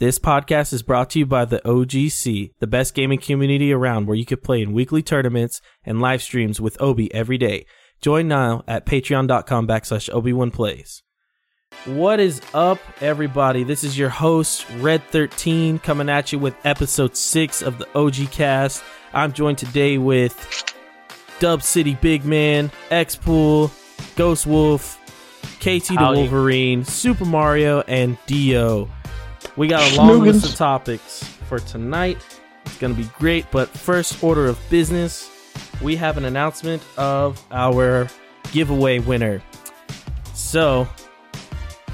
This podcast is brought to you by the OGC, the best gaming community around where you can play in weekly tournaments and live streams with Obi every day. Join now at patreon.com backslash Obi1 Plays. What is up, everybody? This is your host, Red13, coming at you with episode 6 of the OG cast. I'm joined today with Dub City Big Man, X Pool, Ghost Wolf, KT the Howdy. Wolverine, Super Mario, and Dio. We got a long list of topics for tonight. It's going to be great, but first order of business, we have an announcement of our giveaway winner. So,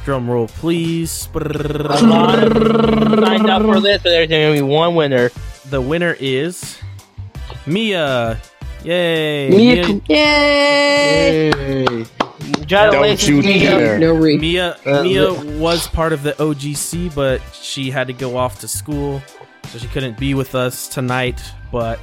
drum roll, please. signed up for this, but there's gonna be one winner. The winner is Mia. Yay! Mia, yay yay! Congratulations, you Mia. dare. No re. Mia Uh, Mia was part of the OGC, but she had to go off to school, so she couldn't be with us tonight. But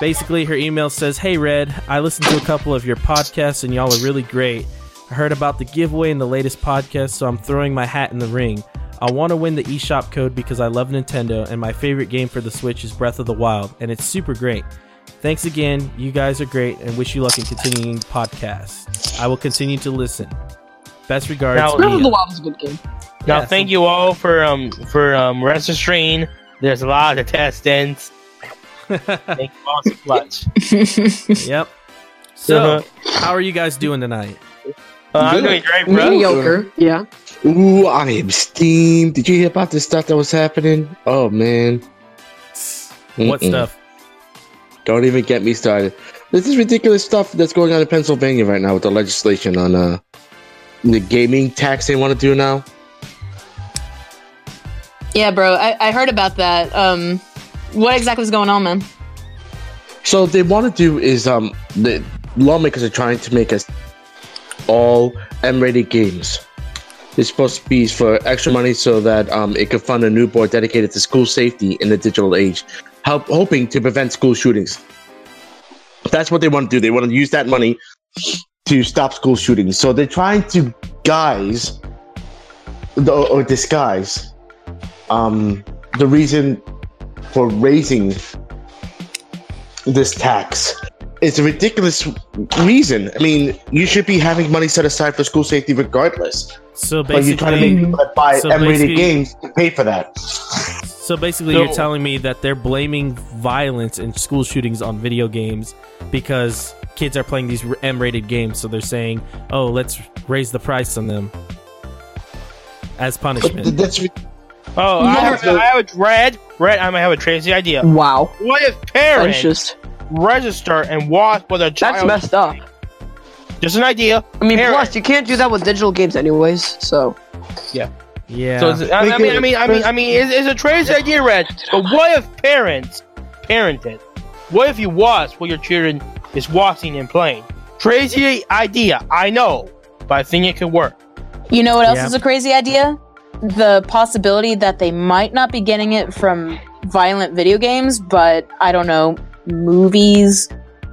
basically, her email says, "Hey Red, I listened to a couple of your podcasts, and y'all are really great. I heard about the giveaway in the latest podcast, so I'm throwing my hat in the ring. I want to win the eShop code because I love Nintendo, and my favorite game for the Switch is Breath of the Wild, and it's super great." Thanks again. You guys are great and wish you luck in continuing the podcast. I will continue to listen. Best regards, Now- Breath of the Mia. Wild is a good game. Now, Yes. thank you all for um for um registering. There's a lot of testings. Thank you all so much. Yep. So, Uh-huh. how are you guys doing tonight? Uh, I'm doing great, bro. Mediocre. Yeah. Ooh, I am steamed. Did you hear about the stuff that was happening? Oh man. What Mm-mm. stuff? Don't even get me started. This is ridiculous stuff that's going on in Pennsylvania right now with the legislation on uh the gaming tax they want to do now. Yeah, bro. I, I heard about that. Um, what exactly is going on, man? So what they want to do is um the lawmakers are trying to make us all M-rated games. It's supposed to be for extra money so that um it could fund a new board dedicated to school safety in the digital age, help hoping to prevent school shootings. That's what they want to do. They want to use that money to stop school shootings. So they're trying to guise the, or disguise um the reason for raising this tax. It's a ridiculous reason. I mean, you should be having money set aside for school safety regardless. So But you're trying to make people that buy so M-rated games to pay for that. So basically, So- you're telling me that they're blaming violence and school shootings on video games because kids are playing these M-rated games. So they're saying, "Oh, let's raise the price on them as punishment." that's ri- Oh, I, Yeah. have, I have a red. Red. I might have a crazy idea. Wow. What if parents just register and watch what a child? That's messed up. Just an idea. I mean, Parent- plus you can't do that with digital games anyways. So yeah. So I, I mean, I mean, I mean, I mean, it's, it's a crazy idea, Red. But what if parents parented? What if you watch what your children is watching and playing? Crazy idea, I know, but I think it could work. You know what else Yeah. is a crazy idea? The possibility that they might not be getting it from violent video games, but I don't know, movies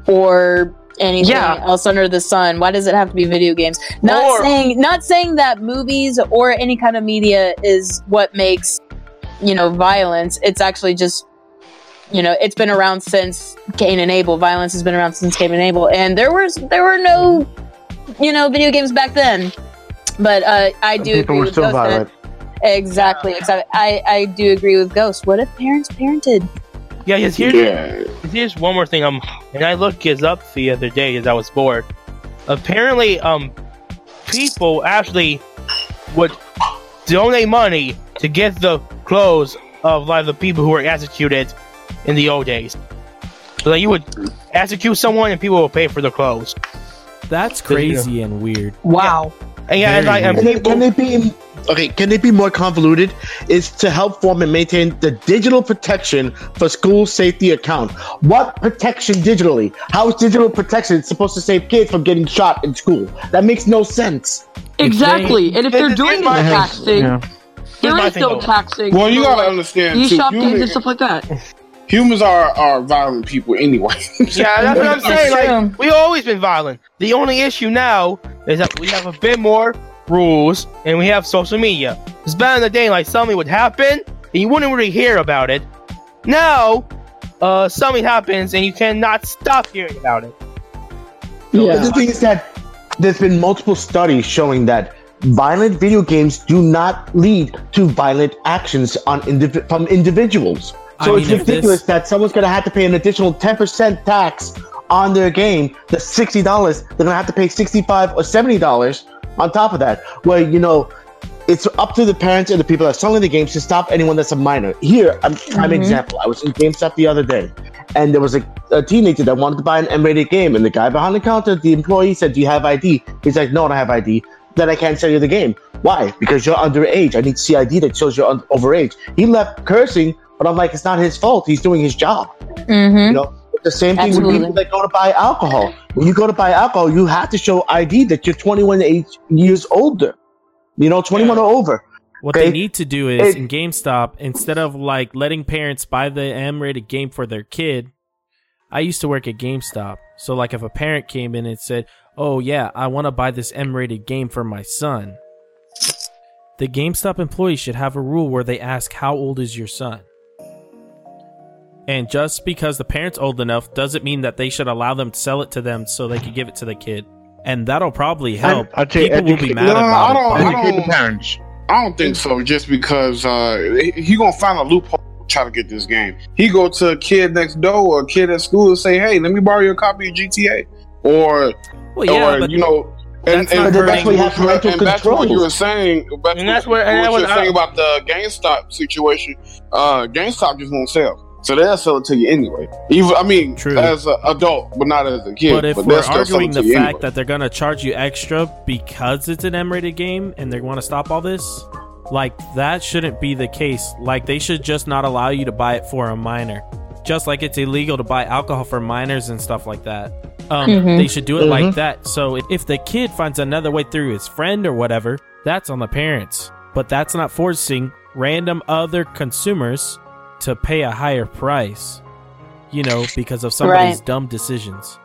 or anything Yeah. else under the sun. Why does it have to be video games? Not Or- saying not saying that movies or any kind of media is what makes, you know, violence. It's actually just you know, it's been around since Cain and Abel. Violence has been around since Cain and Abel, and there was there were no, you know, video games back then. But uh, I do people agree were with still Ghost that- violent. Exactly, exactly. I, I do agree with Ghost. What if parents parented? Yeah, yes. Here's, Yeah. here's one more thing. Um, and I looked this up the other day as I was bored. Apparently, um, people actually would donate money to get the clothes of like the people who were executed in the old days. So that you would execute someone and people will pay for the clothes. That's crazy and weird. wow. And yeah, and, like, and Can they, people, can they be okay? Can they be more convoluted? Is to help form and maintain the digital protection for school safety account. What protection digitally? How is digital protection supposed to save kids from getting shot in school? That makes no sense. Exactly. And if they're Here's doing my the thing. taxing, Here's there my is thing, no taxing. Well, you gotta understand too. eShop games Human, and stuff like that. humans are are violent people anyway. yeah, that's what I'm saying. Like, we always been violent. The only issue now is that we have a bit more rules and we have social media. It's back in the day, like something would happen and you wouldn't really hear about it. Now, uh, something happens and you cannot stop hearing about it. But the thing is that there's been multiple studies showing that violent video games do not lead to violent actions on indiv- from individuals. I So it's mean, ridiculous this- that someone's going to have to pay an additional 10% tax on their game. The $60, they're going to have to pay 65 or $70 on top of that. Where, you know, it's up to the parents and the people that are selling the games to stop anyone that's a minor. Here, I'm prime Mhm. example. I was in GameStop the other day, and there was a, a teenager that wanted to buy an M-rated game, and the guy behind the counter, the employee said, "Do you have ID?" He's like, "No, I don't have ID." Then I can't sell you the game. Why? Because you're underage. I need CID that shows you're un- overage. He left cursing, but I'm like, it's not his fault. He's doing his job. Mm-hmm. You know, the same thing with people that go to buy alcohol. When you go to buy alcohol, you have to show ID that you're 21 years older. You know, 21 or over. What Okay. they need to do is It- in GameStop, instead of like letting parents buy the M-rated game for their kid, I used to work at GameStop. So like if a parent came in and said, "Oh yeah, I want to buy this M-rated game for my son," the GameStop employee should have a rule where they ask, "How old is your son?" And just because the parent's old enough doesn't mean that they should allow them to sell it to them so they can give it to the kid. And that'll probably help. I'd say People will be mad No, about I don't- but- I Educate the don't- parents. I don't think so. Just because uh, he, he gonna find a loophole to try to get this game. He go to a kid next door or a kid at school and say, "Hey, let me borrow your copy of GTA," or Well, yeah, or you know. And, that's and, and that's why you have parental and back to what you were saying. Back And that's what, where- and what that you were was- saying about the GameStop situation. Uh, GameStop just won't sell, so they'll sell it to you anyway. Even I mean, True. as an adult, but not as a kid. But if they'll we're still sell arguing it the to you fact anyway. that they're gonna charge you extra because it's an M-rated game and they want to stop all this, like that shouldn't be the case. Like they should just not allow you to buy it for a minor, just like it's illegal to buy alcohol for minors and stuff like that. Um, Mhm. They should do it Mhm. like that. So if, if the kid finds another way through his friend or whatever, that's on the parents. But that's not forcing random other consumers to pay a higher price. You know, because of somebody's Right. dumb decisions.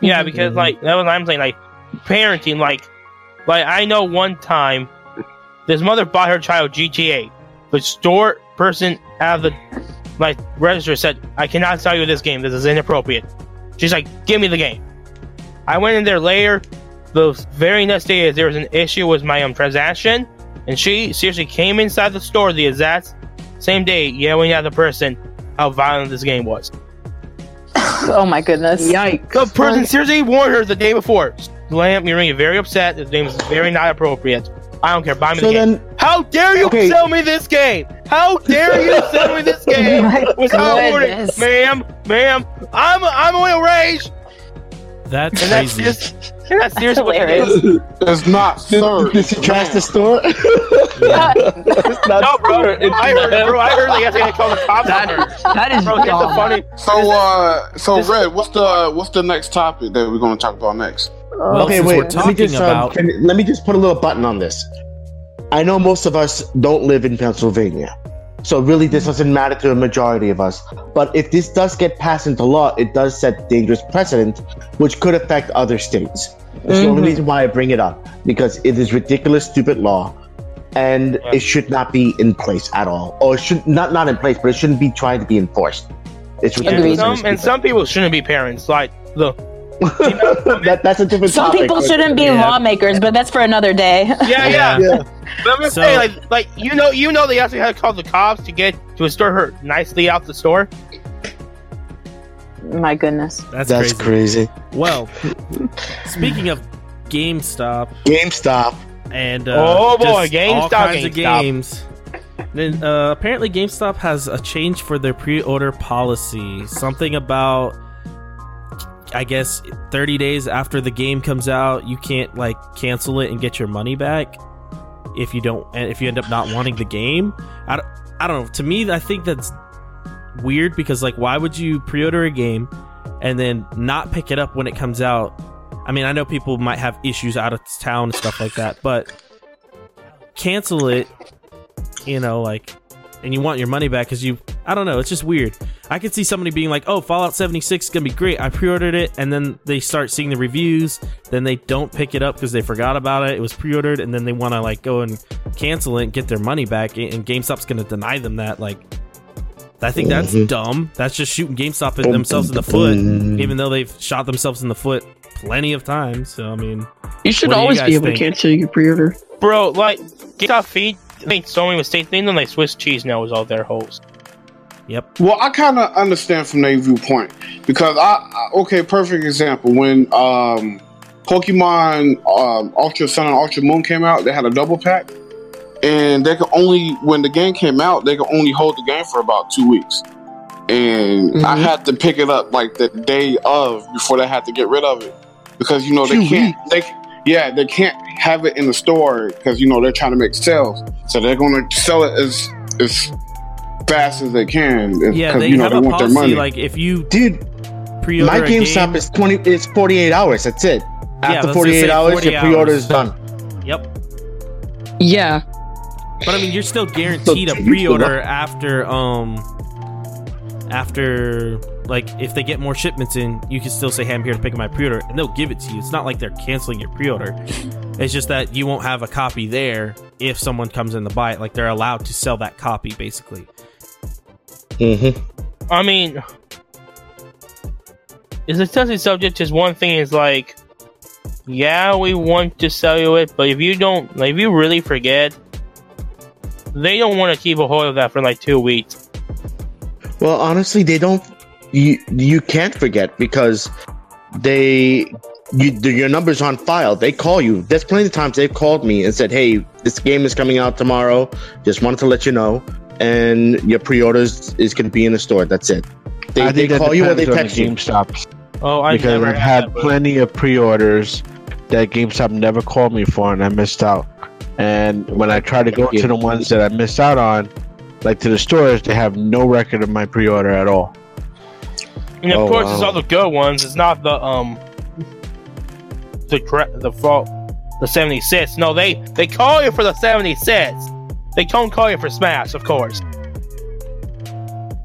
Yeah, because like that was what I'm saying. Like parenting, like like I know one time this mother bought her child GTA. The store person at the like register said, "I cannot sell you this game. This is inappropriate." She's like, "Give me the game." I went in there later. The very next day, there was an issue with my um transaction, and she seriously came inside the store the exact same day, yelling at the person how violent this game was. Oh my goodness. Yikes. The person seriously warned her the day before. Lamp, you're getting very upset. This game is very not appropriate. I don't care. Buy me So the game. How dare you Okay. sell me this game? How dare you sell me this game oh My without warning, goodness. ma'am, ma'am? I'm I'm on a rage, That's and that's crazy. just and that's seriously what it hilarious. is. it's not sir. did she trash the store? Yeah. It's not No, bro. fair. I heard, bro. I heard they got to call the cops on her. That, that is Bro, here's the dumb. funny. So, uh, so this- Red, what's the what's the next topic that we're going to talk about next? Well, okay, wait. we're Let me talking just um, can- let me just put a little button on this. I know most of us don't live in Pennsylvania, so really this doesn't matter to the majority of us. But if this does get passed into law, it does set dangerous precedent, which could affect other states. That's the only Mhm. reason why I bring it up because it is ridiculous, stupid law, and Yeah. it should not be in place at all, or it should not not in place, but it shouldn't be trying to be enforced. It's And ridiculous. some, and some people shouldn't be parents. Like the that, that's a different Some topic. people shouldn't be Yeah. lawmakers, but that's for another day. yeah, yeah. Yeah. But I'm just So- saying, like, like you know, you know, they actually had to call the cops to get to escort her nicely out the store. My goodness. that's, That's crazy. crazy. Well, speaking of GameStop GameStop. and uh, Oh, boy, GameStop, all kinds of games. Then uh, apparently GameStop has a change for their pre-order policy. Something about, I guess, 30 days after the game comes out, you can't like cancel it and get your money back if you don't, and if you end up not wanting the game. I don't, I don't know. To me, I think that's weird because like, why would you pre-order a game and then not pick it up when it comes out? I mean, I know people might have issues out of town and stuff like that, but cancel it, you know, like, and you want your money back because you, I don't know, it's just weird. I could see somebody being like, "Oh, Fallout 76 is gonna be great. I pre-ordered it," and then they start seeing the reviews, then they don't pick it up because they forgot about it. It was pre-ordered, and then they want to like go and cancel it and get their money back, and GameStop's gonna deny them that. Like, I think that's Mhm. dumb. That's just shooting GameStop in themselves in the foot, even though they've shot themselves in the foot plenty of times. So I mean, You should What do you always be able think? to cancel your pre-order. Bro, like, GameStop feed made Sony mistake. They know like Swiss cheese now is all their host. Yep. Well, I kind of understand from their viewpoint because I, I okay, perfect example when um Pokemon um, Ultra Sun and Ultra Moon came out, they had a double pack, and they could only when the game came out, they could only hold the game for about two weeks, and I Mhm. had to pick it up like the day of before they had to get rid of it because you know they Two can't they yeah they can't have it in the store because you know they're trying to make sales, so they're going to sell it as as fast as they can. Yeah, because they you know have they a want their money. like if you Dude, pre-order my a GameStop game, is twenty. It's forty eight hours. That's it. Yeah, I After was gonna forty eight hours, 40 your pre-order is done. Yep. Yeah. But I mean, you're still guaranteed a pre-order after um after like if they get more shipments in, you can still say, "Hey, I'm here to pick up my pre-order," and they'll give it to you. It's not like they're canceling your pre-order. It's just that you won't have a copy there if someone comes in to buy it. Like they're allowed to sell that copy, basically. Mm-hmm. I mean, it's a touchy subject. Just one thing is like, yeah, we want to sell you it, but if you don't, like, if you really forget, they don't want to keep a hold of that for like two weeks. Well, honestly, they don't. You you can't forget because they you your number's on file. They call you. There's plenty of times they've called me and said, "Hey, this game is coming out tomorrow. Just wanted to let you know." And your pre-orders is going to be in the store. That's it. They, they call you or they depends on text the you. GameStops Oh, I because never I've had that, plenty of pre-orders that GameStop never called me for, and I missed out. And when I try to go to the ones that I missed out on, like to the stores, they have no record of my pre-order at all. And of Oh, course, wow. it's all the good ones. It's not the um the the fault the seventy cents. No, they they call you for the seventy cents. They don't call you for Smash, of course.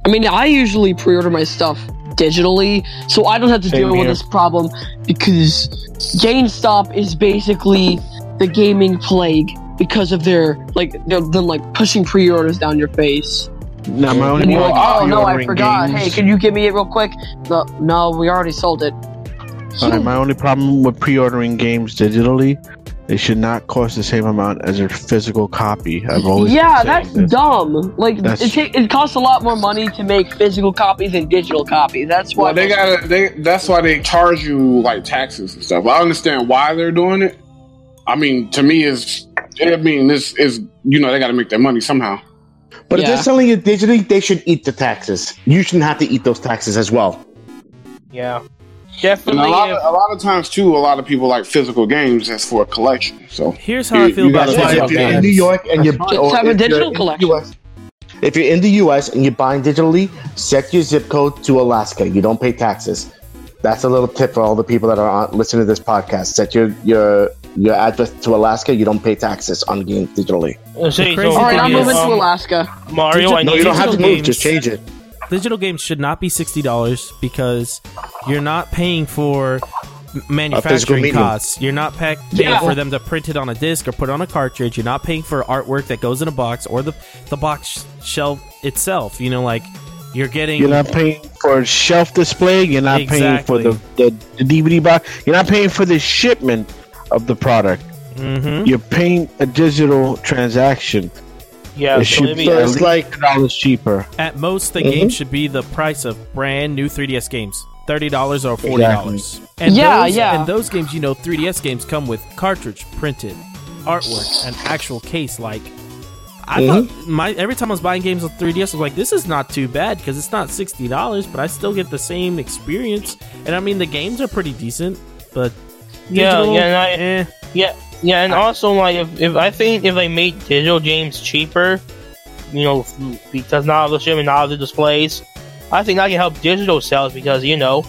I mean, I usually pre-order my stuff digitally, so I don't have to Same deal with this problem because GameStop is basically the gaming plague because of their like they're them like pushing pre-orders down your face. Now, my only And you're like, problem oh no, I forgot. games- Hey, can you give me it real quick? No, no, we already sold it. Alright, my only problem with pre-ordering games digitally, they should not cost the same amount as a physical copy. I've always yeah, that's this. dumb. Like That's- it, ta- it costs a lot more money to make physical copies than digital copies. That's why Well, they got they. That's why they charge you like taxes and stuff. I understand why they're doing it. I mean, to me, is I mean, this is you know they got to make their money somehow. But if they're selling it digitally, they should eat the taxes. You shouldn't have to eat those taxes as well. Yeah, And a lot, if- of, a lot of times too, a lot of people like physical games as for a collection. So Here's how I feel you about gotta That's why digital if you're in. New York and you're Just or have a if you're digital in the collection. US if you're in the US and you're buying digitally, set your zip code to Alaska. You don't pay taxes. That's a little tip for all the people that are on, listening to this podcast. Set your your your address to Alaska. You don't pay taxes on games digitally. So, All right, I'm thing is, moving to um, Alaska. Mario, I Digi- know No, you don't have to digital move. Just change it. Digital games should not be sixty dollars because you're not paying for manufacturing costs. You're not pa- paying Yeah. for them to print it on a disc or put it on a cartridge. You're not paying for artwork that goes in a box or the the box shelf itself. You know, like you're getting. You're not paying for shelf display. You're not paying for the, the, the DVD box. You're not paying for the shipment of the product. Mhm. You're paying a digital transaction. Yeah, it so should be at least like dollars cheaper. At most, the Mhm. game should be the price of brand new 3DS games. Thirty dollars or forty dollars. And Yeah, those, yeah. And those games, you know, 3DS games come with cartridge, printed artwork, an actual case. Like, I Mhm. thought my every time I was buying games on 3DS, I was like, this is not too bad because it's not sixty dollars, but I still get the same experience. And I mean, the games are pretty decent, but yeah, digital, yeah, and I, eh. yeah, yeah, and also like if, if I think if they make digital games cheaper, you know, because now of the shipping, now of the displays, I think that can help digital sales because you know,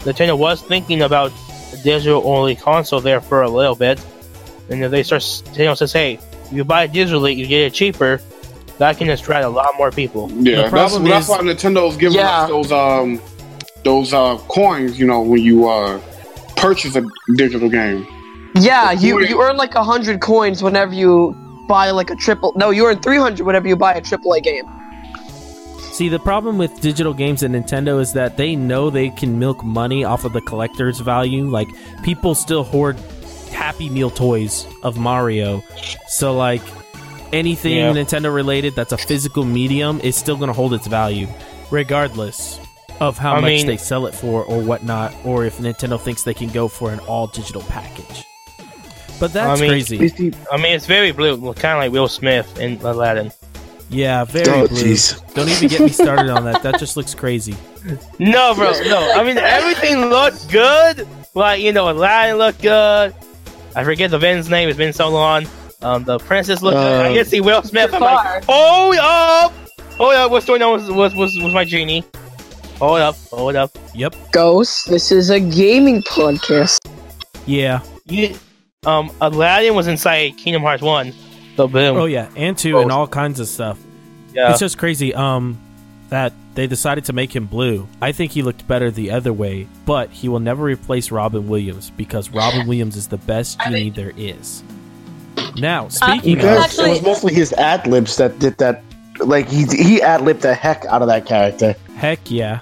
Nintendo was thinking about a digital only console there for a little bit, and if they start, Nintendo says, hey, you buy it digitally, you get it cheaper. that can attract a lot more people. Yeah, The that's problem that's is- why Nintendo's giving Yeah. us those um those uh coins. You know, when you uh purchase a digital game. Yeah, you you earn like a hundred coins whenever you buy like a triple. No, you earn three hundred whenever you buy a triple A game. See, the problem with digital games at Nintendo is that they know they can milk money off of the collector's value. Like, people still hoard Happy Meal toys of Mario. So, like, anything Yeah. Nintendo related that's a physical medium is still going to hold its value, regardless of how I much mean- they sell it for or whatnot, or if Nintendo thinks they can go for an all digital package. But that's I mean- crazy. I mean, it's very blue, kind of like Will Smith in Aladdin. Yeah, very Oh, blue. jeez. Don't even get me started on that. That just looks crazy. No, bro, no. I mean, everything looked good. Like, you know, Aladdin looked good. I forget the villain's name. It's been so long. Um, the princess looked good. I Uh, can see Will Smith. I'm like, hold up, hold up. What's going on with, with, with, with my genie? Hold up, hold up. Yep. Ghost, this is a gaming podcast. Yeah. You, um, Aladdin was inside Kingdom Hearts One. So boom. Oh yeah, and two and all kinds of stuff. yeah. It's just crazy. Um, that they decided to make him blue. I think he looked better the other way, but he will never replace Robin Williams because Robin Williams is the best genie there is. Now, speaking You of, Actually- it was mostly his ad libs that did that. Like he he ad libbed the heck out of that character. heck yeah.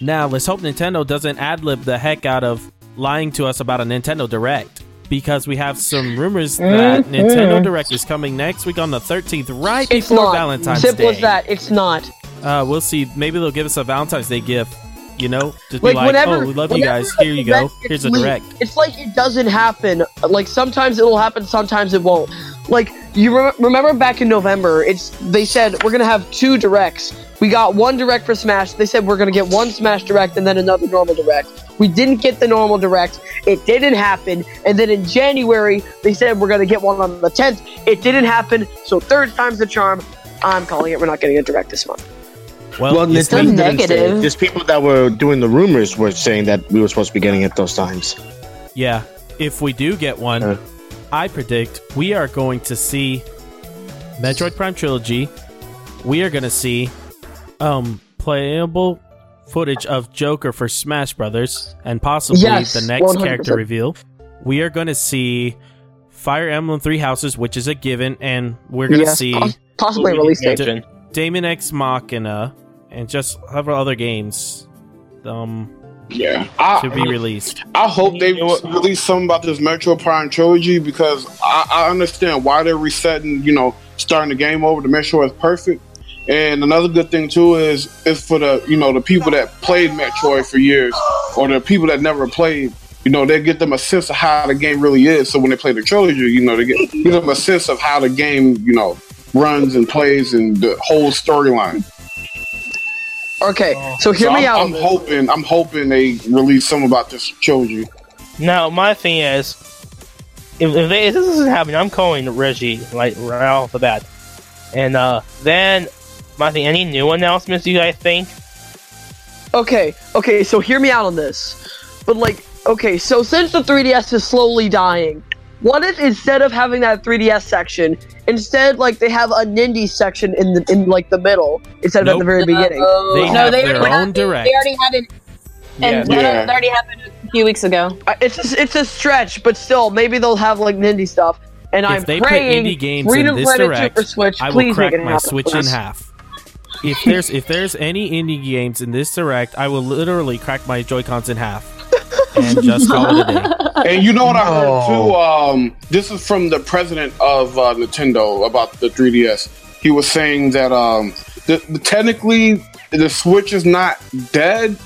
Now let's hope Nintendo doesn't ad lib the heck out of lying to us about a Nintendo Direct. Because we have some rumors that Nintendo Direct is coming next week on the 13th, right It's before not Valentine's simple Day. as that. It's not. Uh, we'll see. Maybe they'll give us a Valentine's Day gift. You know, just Like, be like, whenever- "Oh, we love you guys. Here you go. Here's a direct." It's like it doesn't happen. Like sometimes it'll happen, sometimes it won't. Like you re- remember back in November, it's they said we're gonna have two directs. We got one direct for Smash. They said we're gonna get one Smash direct and then another normal direct. We didn't get the normal direct. It didn't happen. And then in January, they said we're gonna get one on the 10th. It didn't happen. So third time's the charm. I'm calling it. We're not getting a direct this month. Well, Well, you Nintendo speak- say it. negative. Just people that were doing the rumors were saying that we were supposed to be getting it those times. yeah. If we do get one, Uh. I predict we are going to see Metroid Prime Trilogy. We are going to see um playable footage of Joker for Smash Brothers and possibly Yes, the next 100%. character reveal. We are going to see Fire Emblem Three Houses, which is a given, and we're going to Yes, see pos- possibly release date. Mention. Daemon X Machina and just several other games um Yeah, I, to be released. I hope they You know release something about this Metroid Prime trilogy because I, I understand why they're resetting. You know, starting the game over to make sure it's perfect. And another good thing too is is for the you know the people that played Metroid for years or the people that never played. You know, they get them a sense of how the game really is. So when they play the trilogy, you know, they get give them a sense of how the game you know runs and plays and the whole storyline. Okay, so hear So me I'm, out. I'm hoping I'm hoping they release some about this trilogy. Now, my thing is, if, if, they, if this isn't happening, I'm calling Reggie like right off the bat. And uh, then my thing, any new announcements you guys think? Okay, okay, so hear me out on this. But like, okay, so since the 3DS is slowly dying, what if instead of having that 3DS section, instead like they have a Nindie section in the in like the middle instead of at the very beginning? They no, have they their already own have- direct. They already have it. And Yeah. Yeah. that already happened a few weeks ago. Uh, It's a, it's a stretch, but still, maybe they'll have like Nindie stuff. And I'm if they put indie games Freedom in this direct, Super Switch, I will crack my Switch for in half. If there's if there's any indie games in this direct, I will literally crack my Joy Cons in half and just call it a day. And you know what I heard too? Um, this is from the president of uh, Nintendo about the 3DS. He was saying that um, the, the- technically the Switch is not dead.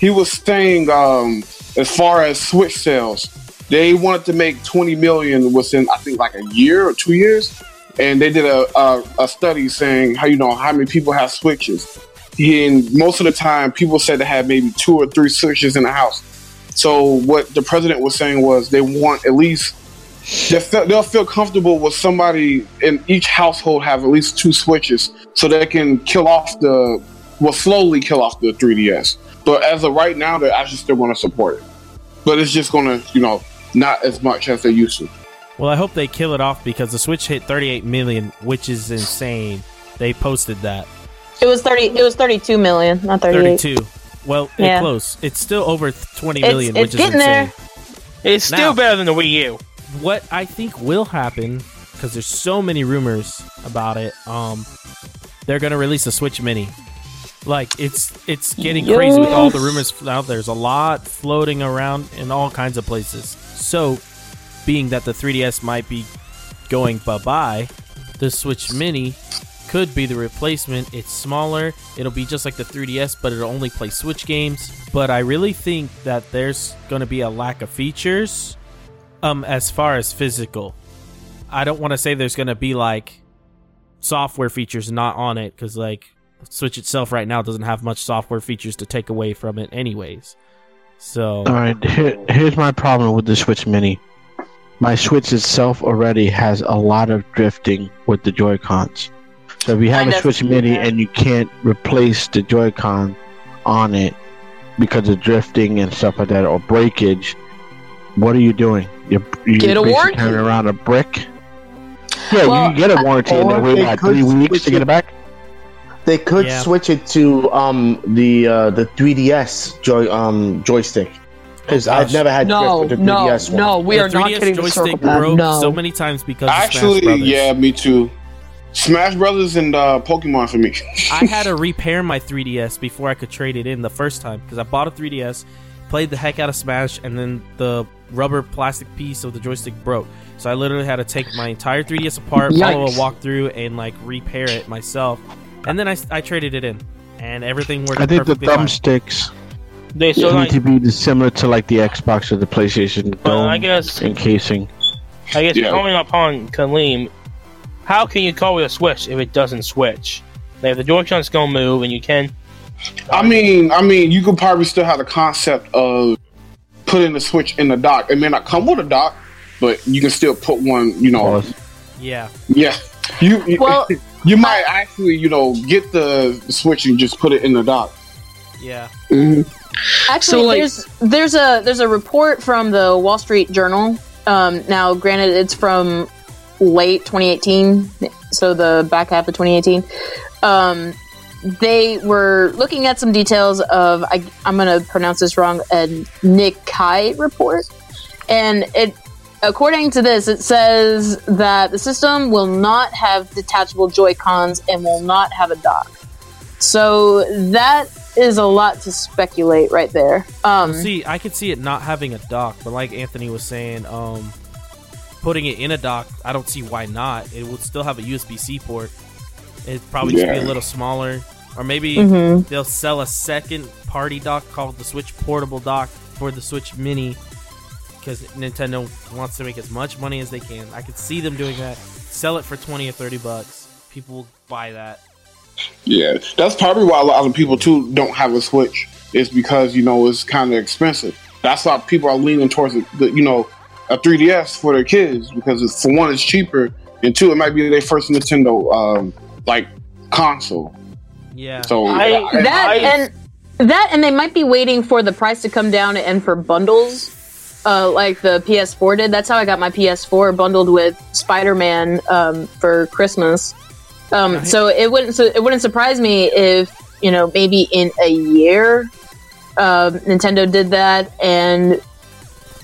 He was saying um, as far as Switch sales, they wanted to make 20 million within I think like a year or two years, and they did a, a, a study saying how you know how many people have Switches. And most of the time, people said they had maybe two or three Switches in the house. So what the president was saying was they want at least they feel, they'll feel comfortable with somebody in each household have at least two switches so they can kill off the well slowly kill off the 3ds. But as of right now, they're actually still going to support it. But it's just going to you know not as much as they used to. Well, I hope they kill it off because the Switch hit 38 million, which is insane. They posted that. It was thirty. It was thirty-two million, not thirty-eight. 32. Well, Yeah. it close. It's still over 20 It's- million, it's which is getting insane. there. It's still Now- better than the Wii U. What I think will happen, because there's so many rumors about it, um, they're gonna release a Switch Mini. Like it's it's getting crazy with all the rumors out there. There's a lot floating around in all kinds of places. So, being that the 3DS might be going bye bye, the Switch Mini could be the replacement. It's smaller. It'll be just like the 3DS, but it'll only play Switch games. But I really think that there's going to be a lack of features um as far as physical. I don't want to say there's going to be like software features not on it cuz like Switch itself right now doesn't have much software features to take away from it anyways. So All right, here, here's my problem with the Switch Mini. My Switch itself already has a lot of drifting with the Joy Cons. So if you have a Switch Mini either. and you can't replace the Joy Con on it because of drifting and stuff like that or breakage, what are you doing? You're, you're Get a basically warranty. carrying around a brick. Yeah, Well, you can get a warranty and then wait they about three weeks to get it- it back. They could Yeah. switch it to um the uh, the 3DS joy um joystick because Oh, I've never had No, drift with the no, 3DS one. no. We the are 3DS getting the joystick circle broke No. so many times because of Smash Actually, yeah, me too. Smash Brothers and uh, Pokemon for me. I had to repair my 3DS before I could trade it in the first time because I bought a 3DS, played the heck out of Smash, and then the rubber plastic piece of the joystick broke. So I literally had to take my entire 3DS apart, follow a walkthrough, and like repair it myself. And then I, I traded it in, and everything worked I think the perfectly fine. thumbsticks They still need like. to be similar to like the Xbox or the PlayStation Well, dome I guess. encasing. I guess Yeah. coming upon Kaleem, how can you call it a switch if it doesn't switch? Like, the Joy-Con's gonna move, and you can. I mean, I mean, you could probably still have the concept of putting the Switch in the dock. It may not come with a dock, but you can still put one. You know, Yeah, yeah. You you, Well, you might actually, you know, get the Switch and just put it in the dock. yeah. Actually, So, like- there's there's a there's a report from the Wall Street Journal. Um, now, granted, it's from late 2018, so the back half of 2018. Um, they were looking at some details of I, I'm going to pronounce this wrong a Nikkei report, and it according to this it says that the system will not have detachable Joy Cons and will not have a dock. So that is a lot to speculate right there. Um, See, I could see it not having a dock, but like Anthony was saying, um, putting it in a dock, I don't see why not. It would still have a USB C port. It'd probably just be a little smaller, or maybe mhm. they'll sell a second party dock called the Switch Portable Dock for the Switch Mini because Nintendo wants to make as much money as they can. I could see them doing that. Sell it for twenty or thirty bucks. People will buy that. Yeah, that's probably why a lot of people too don't have a Switch. Is because you know it's kind of expensive. That's why people are leaning towards the, the you know a 3DS for their kids because it's, for one it's cheaper and two it might be their first Nintendo um, like console. Yeah. So I- I- that I- and that and they might be waiting for the price to come down and for bundles uh, like the ps4 did that's how i got my ps4 bundled with spider-man um, for christmas um, Nice. so it wouldn't so it wouldn't surprise me if you know maybe in a year um, nintendo did that and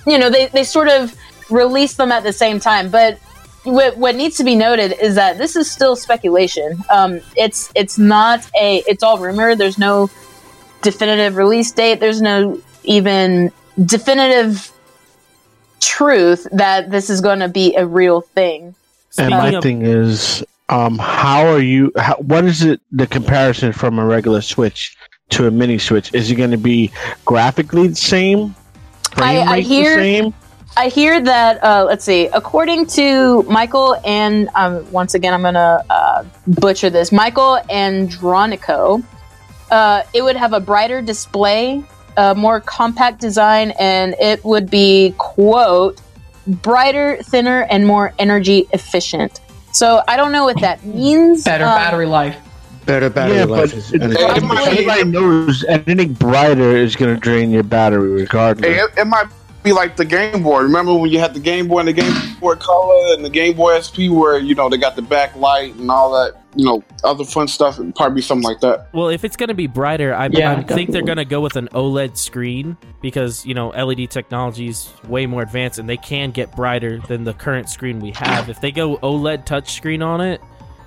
you know they, they sort of release them at the same time but what, what needs to be noted is that this is still speculation. Um, it's it's not a it's all rumor. There's no definitive release date. There's no even definitive truth that this is going to be a real thing. And my thing is, um, how are you? How, what is it? The comparison from a regular Switch to a mini Switch is it going to be graphically the same? I- Frame I rate hear- the same. I hear that. Uh, let's see. According to Michael and um, once again, I'm gonna uh, butcher this. Michael Andronico, uh, it would have a brighter display, a more compact design, and it would be quote brighter, thinner, and more energy efficient. So I don't know what that means. Better Um, battery life. Better battery Yeah, life but is it- and it it's- might- Everybody knows anything brighter is going to drain your battery regardless. It, it might be like the Game Boy. Remember when you had the Game Boy and the Game Boy Color and the Game Boy SP, where you know they got the backlight and all that, you know, other fun stuff. It'd probably be something like that. Well, if it's gonna be brighter, I, Yeah, I think they're gonna go with an OLED screen because you know LED technology is way more advanced and they can get brighter than the current screen we have. If they go OLED touchscreen on it,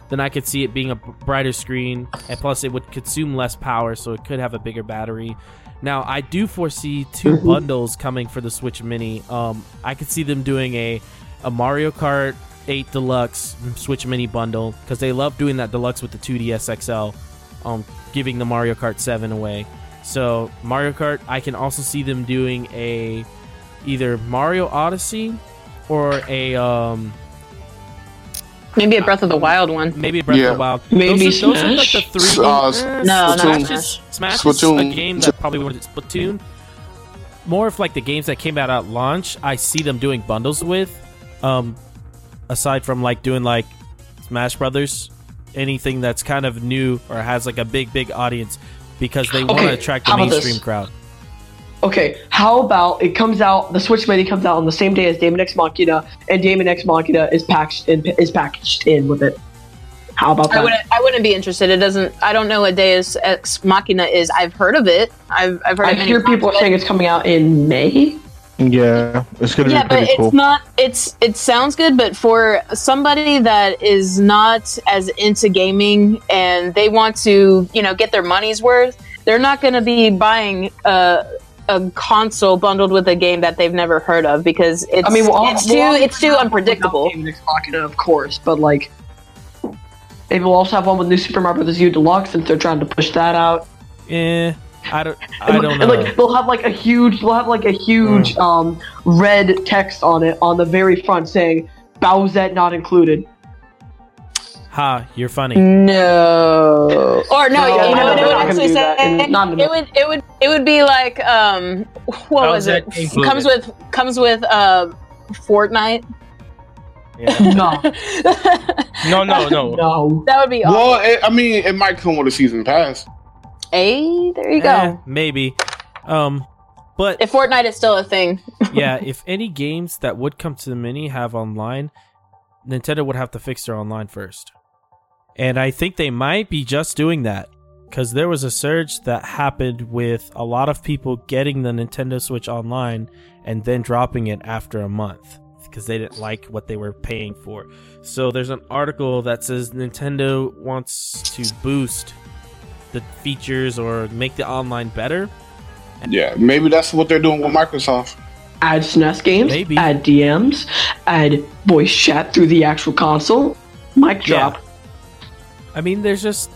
then I could see it being a brighter screen, and plus it would consume less power, so it could have a bigger battery. Now, I do foresee 2 Mm-hmm. bundles coming for the Switch Mini. Um, I could see them doing a a Mario Kart 8 Deluxe Switch Mini bundle because they love doing that deluxe with the 2DS XL, um, giving the Mario Kart 7 away. So Mario Kart, I can also see them doing a either Mario Odyssey or a um, Maybe a Breath of the Wild one. maybe Breath Yeah. of the Wild. Maybe those are, those are like the Smash? three. Uh, eh, No, not Smash Smash. is, Smash is a Splatoon. game that probably would be Splatoon. More of like the games that came out at launch. I see them doing bundles with. Um, aside from like doing like Smash Brothers, anything that's kind of new or has like a big big audience because they want to Okay, attract the how about this? mainstream crowd. Okay, how about it comes out? The Switch Mini comes out on the same day as Daemon X Machina, and Daemon X Machina is packaged in, is packaged in with it. How about I that? wouldn't. I wouldn't be interested. It doesn't. I don't know what Deus Ex Machina is. I've heard of it. I've I've heard. I of hear people parts of it. saying it's coming out in May. Yeah, it's gonna Yeah, be but pretty it's not. It's it sounds good, but for somebody that is not as into gaming and they want to, you know, get their money's worth, they're not going to be buying a a console bundled with a game that they've never heard of because it's I mean, we'll, it's we'll too also it's too have one unpredictable. without Daemon of course, but like maybe we'll also have one with New Super Mario Bros. U Deluxe since they're trying to push that out. Eh, I don't. I don't and, know. like they'll have like a huge, they'll have like a huge Hmm. um red text on it on the very front saying Bowsette not included. Ha, you're funny. No. Or no, No, you know what know it would they're actually do say? and not in It would it would it would be like um what How's was it? included? Comes with comes with uh Fortnite. Yeah. No, No, no, no. no. That would be awesome. Well, it, I mean, it might come with a season pass. Hey, there you go. Eh, maybe. Um, but If Fortnite is still a thing. yeah, if any games that would come to the mini have online, Nintendo would have to fix their online first. And I think they might be just doing that because there was a surge that happened with a lot of people getting the Nintendo Switch online and then dropping it after a month because they didn't like what they were paying for. So there's an article that says Nintendo wants to boost the features or make the online better. Yeah, maybe that's what they're doing with Microsoft. Add SNES games, Maybe. add DMs, add voice chat through the actual console. Mic Yeah. Drop. I mean, there's just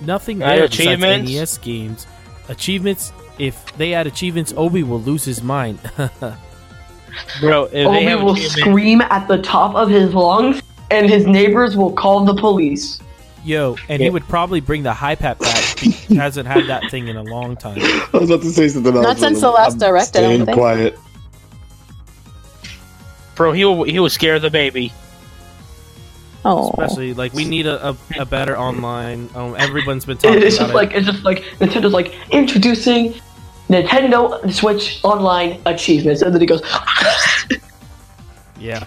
nothing Add there besides achievements? NES games. Achievements. If they add achievements, Obi will lose his mind. Bro, if Obi have will scream at the top of his lungs, and his neighbors will call the police. Yo, and he would probably bring the hype hat back. He hasn't had that thing in a long time. I was about to say something else. Not since the last I'm Direct, I don't staying think. quiet. bro, he will he will scare the baby. Especially like we need a, a, a better online. Um, everyone's been talking It- It's about just it. like it's just like Nintendo's like introducing Nintendo Switch Online achievements, and then he goes, yeah.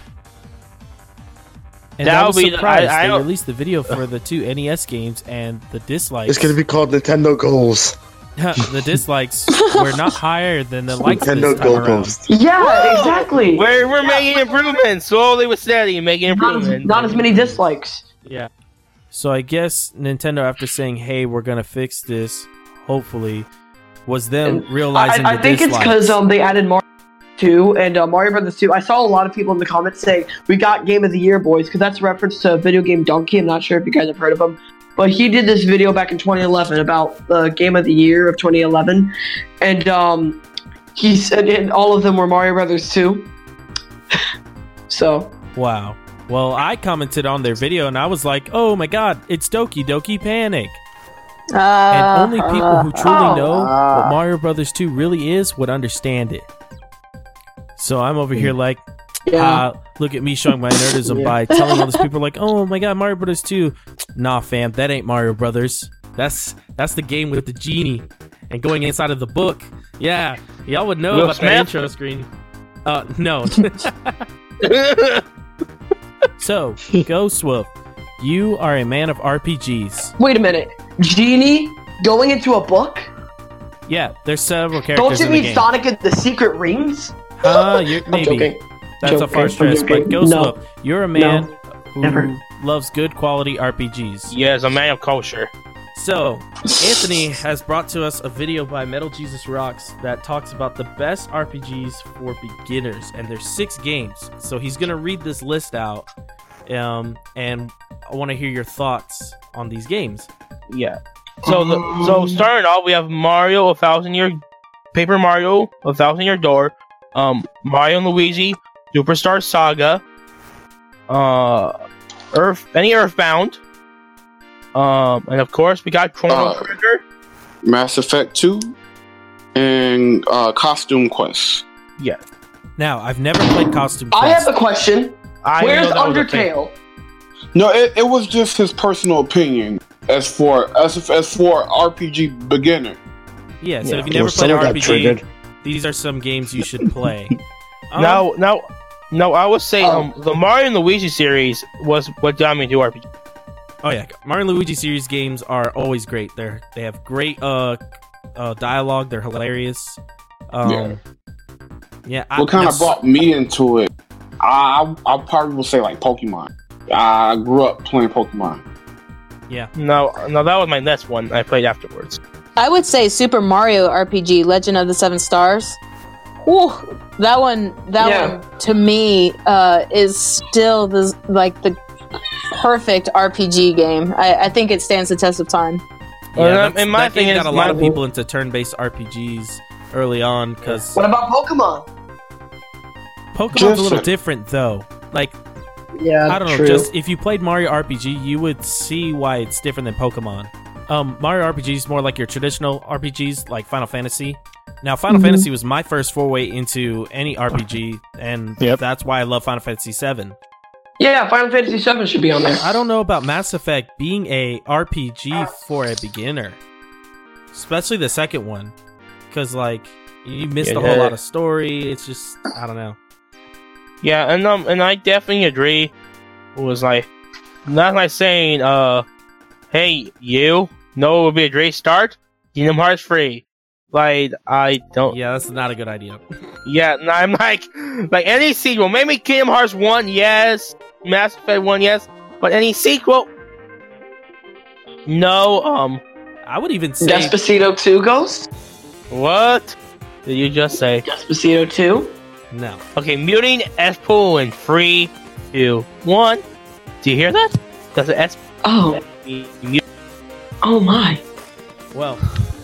And That'll I was be the- surprised I- I they released the video for the two NES games and the dislikes. It's gonna be called Nintendo Goals. the dislikes were not higher than the likes. Nintendo this time around. Goalpost. "Yeah, exactly." We're we're making improvements slowly but steady, making Not as, improvements. not as many dislikes. Yeah. So I guess Nintendo, after saying, "Hey, we're gonna fix this," hopefully, was them And realizing I, I the think it's because um they added Mario 2 and uh, Mario Brothers 2. I saw a lot of people in the comments saying we got Game of the Year, boys, because that's a reference to a Videogamedunkey. I'm not sure if you guys have heard of him, but he did this video back in 2011 about the Game of the Year of 2011, and um he said and all of them were Mario Brothers 2. so wow. Well, I commented on their video and I was like, "Oh my God, it's Doki Doki Panic!" And only people who truly oh. know what Mario Brothers 2 really is would understand it. So I'm over here like, yeah. uh, look at me showing my nerdism Yeah. by telling all these people like, "Oh my God, Mario Brothers 2." Nah, fam, that ain't Mario Brothers. That's that's the game with the genie and going inside of the book. Yeah, y'all would know Will about Smith? that intro screen. Uh, no. so, Ghost Wolf, you are a man of RPGs. Wait a minute. Genie going into a book? Yeah, there's several characters. Don't you in the mean game. Sonic and the Secret Rings? Uh, you're, I'm maybe. joking. That's a Joking. far stretch, but Ghost No. Wolf, you're a man who Never. Loves good quality RPGs. Yeah, yes, a man of culture. So, Anthony has brought to us a video by Metal Jesus Rocks that talks about the best RPGs for beginners, and there's six games. So he's gonna read this list out, um, and I want to hear your thoughts on these games. Yeah. So the, so starting off, we have Mario, a thousand year, Paper Mario, a thousand year door, um, Mario and Luigi, Superstar Saga, uh, Earth, any Earthbound, um, and of course we got Chrono Uh, Trigger. Mass Effect 2 and uh, Costume Quest. Yeah, Now, I've never played Costume Quest. I have a question. I Where's know that was a thing. Undertale? No, it, it was just his personal opinion as for as as for RPG beginner. yeah, so Yeah. if you never played an someone got RPG, triggered. these are some games you should play. Um, Now, now, no, I would say Oh. um, the Mario and Luigi series was what got me into RPG. Oh yeah, Mario and Luigi series games are always great. They're they have great uh, uh dialogue. They're hilarious. Um, yeah. I- What kind of brought me into it? I I I probably will say like Pokemon. I grew up playing Pokemon. Yeah. No, no, that was my next one I played afterwards. I would say Super Mario RPG: Legend of the Seven Stars. Whew, that one, that Yeah. one to me uh, is still the like the perfect RPG game. I, I think it stands the test of time. Yeah, Well, that's- and my that thing got a lot of people into turn-based RPGs early on because What about Pokemon? Pokemon's Just- a little different though. Like Yeah, I don't know, just if you played Mario RPG, you would see why it's different than Pokemon. Um, Mario RPG is more like your traditional RPGs, like Final Fantasy. Now, Final Mhm. Fantasy was my first foray into any RPG, and Yep. that's why I love Final Fantasy VII. yeah, Final Fantasy VII should be on there. I don't know about Mass Effect being a RPG for a beginner, especially the second one, because like you missed a Yeah. whole lot of story. It's just I don't know. Yeah, and um, and I definitely agree. It was like, not like saying, uh, hey, you know, it would be a great start. Kingdom Hearts free. Like, I don't. Yeah, that's not a good idea. Yeah, and I'm like, like any sequel, maybe Kingdom Hearts one, yes, Mass Effect one, yes, but any sequel, no. Um, I would even say Despacito 2 Ghost? what did you just say? Despacito 2? no. Okay, muting S pool in three, two, one. Do you hear that? Does the S Oh, oh my. Well,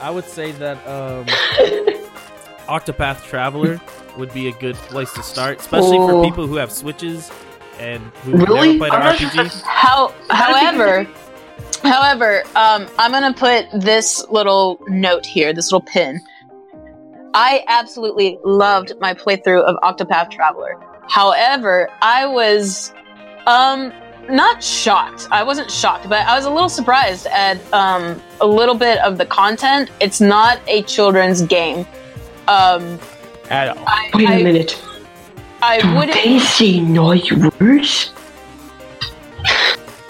I would say that um, Octopath Traveler would be a good place to start, especially for people who have Switches and who Really? never played an RPG. How, however, however, um, I'm gonna put this little note here, this little pin. I absolutely loved my playthrough of Octopath Traveler. However, I was um not shocked. I wasn't shocked, but I was a little surprised at um a little bit of the content. It's not a children's game. Um At all. I, Wait a I, minute. I Do wouldn't they say nice words?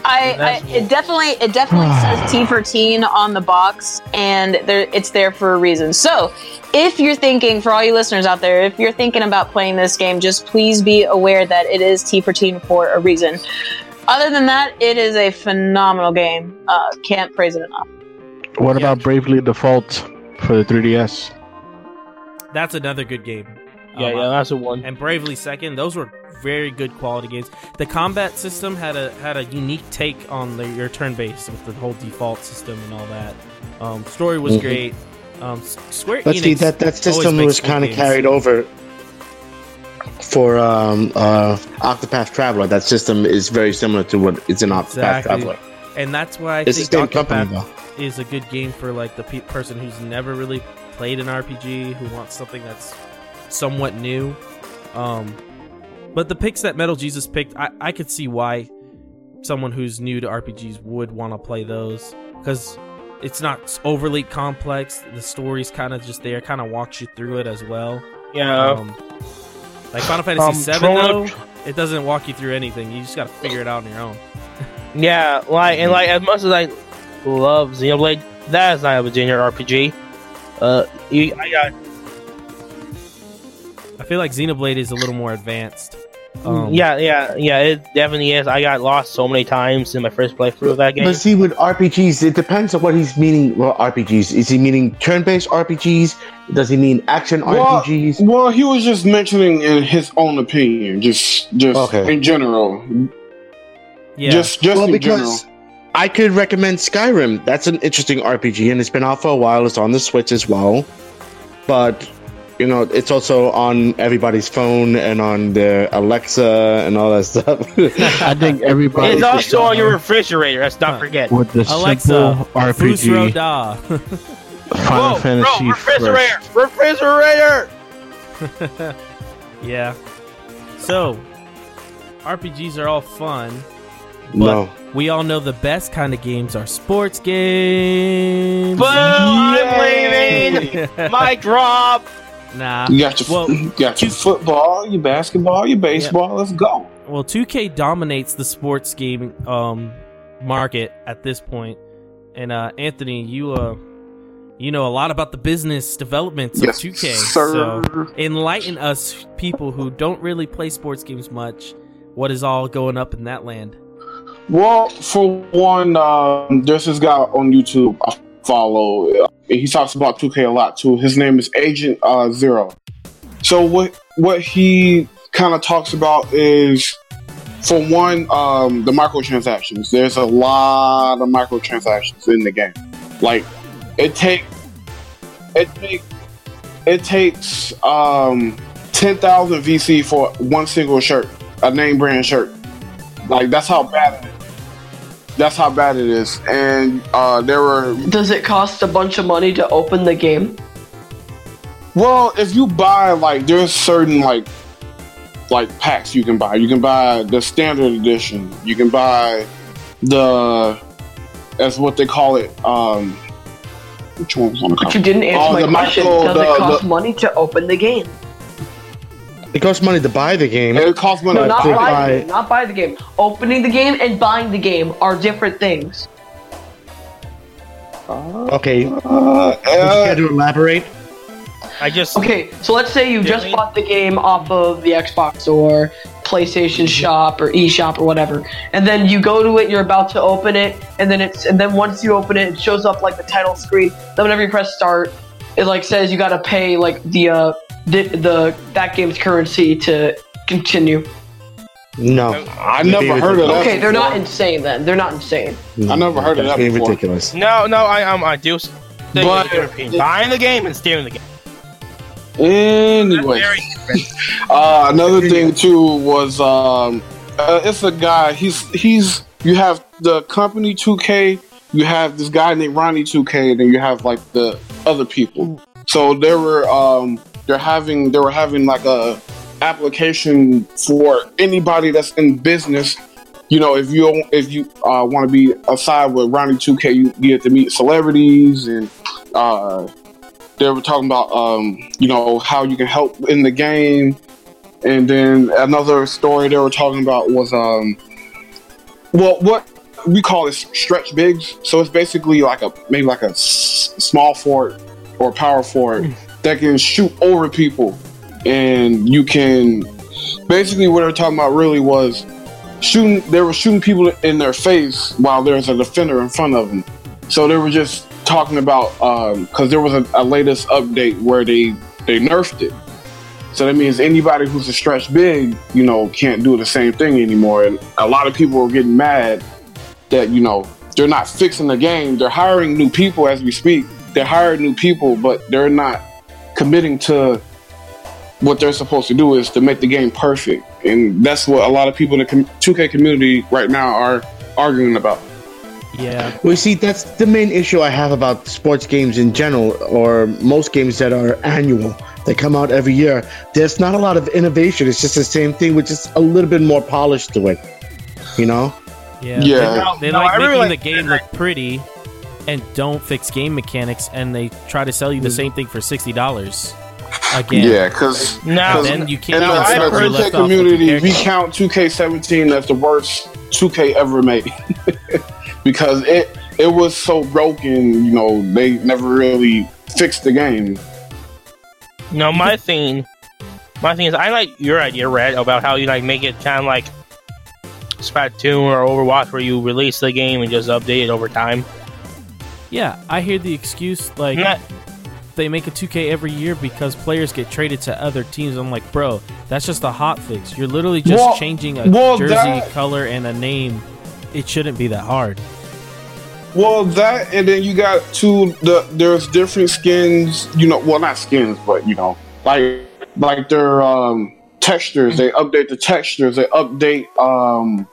I, I it definitely it definitely says T for teen on the box, and there it's there for a reason. So, if you're thinking, for all you listeners out there, if you're thinking about playing this game, just please be aware that it is T for teen for a reason. Other than that, it is a phenomenal game. Uh, can't praise it enough. What Yeah. about Bravely Default for the 3DS? That's another good game. Yeah, Um, yeah, that's the one. and Bravely Second. Those were very good quality games. The combat system had a had a unique take on the, your turn based with the whole default system and all that. Um, story was Mhm. great. Um, S- Square But Enix. see, that, that system was kind of carried over for um, uh, Octopath Traveler. That system is very similar to what is in Octopath Exactly. Traveler. and that's why I It's think same company, is a good game for like the pe- person who's never really played an RPG who wants something that's somewhat new. Um, but the picks that Metal Jesus picked, I, I could see why someone who's new to RPGs would want to play those because it's not overly complex. The story's kind of just there, kind of walks you through it as well. Yeah, Um, Like Final Fantasy Um, Chrono- though, it doesn't walk you through anything. You just got to figure it out on your own. Yeah, like and like as much as I love Xenoblade, that is not a Virginia RPG. Uh, you, I got I feel like Xenoblade is a little more advanced. Um, yeah, yeah, yeah. It definitely is. I got lost so many times in my first playthrough of that game. But see, with RPGs, it depends on what he's meaning. Well, RPGs is he meaning turn-based RPGs? Does he mean action Well, RPGs? Well, he was just mentioning in his own opinion, just just Okay. in general, yeah. just just well, in general. because I could recommend Skyrim. That's an interesting RPG, and it's been out for a while. It's on the Switch as well, but you know, it's also on everybody's phone and on their Alexa and all that stuff. I think everybody it's also on your refrigerator. Let's not uh, forget. with the Alexa, simple Fusro RPG Da. Final Whoa, Fantasy bro, refrigerator, refrigerator. yeah. So, RPGs are all fun. But no, we all know the best kind of games are sports games. Boom! I'm leaving. My drop. Nah. You got your Well, you got your football, your basketball, your baseball. Let's go. Well, 2K dominates the sports game um, market at this point. And uh, Anthony, you uh, you know a lot about the business developments of Yes, 2K. sir. So enlighten us people who don't really play sports games much. What is all going up in that land? Well, for one, um, there's this guy on YouTube I follow. He talks about 2K a lot too. His name is Agent uh, Zero. So what what he kind of talks about is, for one, um, the microtransactions. There's a lot of microtransactions in the game. Like it take it take it takes um, ten thousand VC for one single shirt, a name brand shirt. Like that's how bad it is. That's how bad it is. And uh, there were Does it cost a bunch of money to open the game? well, if you buy like there's certain like like packs you can buy. You can buy the standard edition. You can buy the as what they call it. Um, which one was on the But you didn't answer Oh, my question. Does the- it cost the- money to open the game? It costs money to buy the game. It costs money. No, to not to buy buy- the game. Not buy the game. Opening the game and buying the game are different things. Okay, would Uh, you uh, care to elaborate? I just Okay, so let's say you just Really? bought the game off of the Xbox or PlayStation Shop or eShop or whatever, and then you go to it, you're about to open it, and then it's and then once you open it, it shows up like the title screen. Then whenever you press start, it like says you gotta pay like the uh the, the that game's currency to continue. No, I never heard of that. Okay, they're not insane then. They're not insane. I never heard of That's that getting before. ridiculous. no, no. I um, I do. But- But buying the game and stealing the game. Anyway, Very uh, another thing too was um, uh, it's a guy. He's he's you have the company 2K. You have this guy named Ronnie 2K, and then you have like the other people. So there were um, they're having they were having like a application for anybody that's in business. You know, if you if you uh, want to be aside with Ronnie 2K, you, you get to meet celebrities and uh, they were talking about um, you know how you can help in the game. And then another story they were talking about was um well what we call it stretch bigs. So it's basically like a maybe like a s- small fort or power fort that can shoot over people and you can basically what they were talking about really was shooting they were shooting people in their face while there's a defender in front of them so they were just talking about um, because there was a, a latest update where they they nerfed it. So that means anybody who's a stretch big, you know, can't do the same thing anymore. And a lot of people are getting mad that you know they're not fixing the game. They're hiring new people as we speak. They're hiring new people, but they're not committing to what they're supposed to do is to make the game perfect. And that's what a lot of people in the 2K community right now are arguing about. Yeah. Well, see, that's the main issue I have about sports games in general, or most games that are annual. They come out every year. There's not a lot of innovation. It's just the same thing with just a little bit more polish to it. You know? Yeah. Yeah. They, they No, like I making really the game look pretty and don't fix game mechanics and they try to sell you Mm. the same thing for $60. again. Yeah, because Now, then you can't in even the, start in where the you 2K left off the community, we count 2K17 as the worst 2K ever made because it it was so broken. You know, they never really fixed the game. no, my thing, my thing is, I like your idea, Red, about how you like make it kind of like Splatoon or Overwatch, where you release the game and just update it over time. Yeah, I hear the excuse like Not- they make a 2K every year because players get traded to other teams. I'm like, bro, that's just a hot fix. You're literally just Well- changing a well, jersey that- color and a name. It shouldn't be that hard. Well, that and then you got two. The there's different skins. You know, well, not skins, but you know, like like their um, textures. They update the textures. They update um,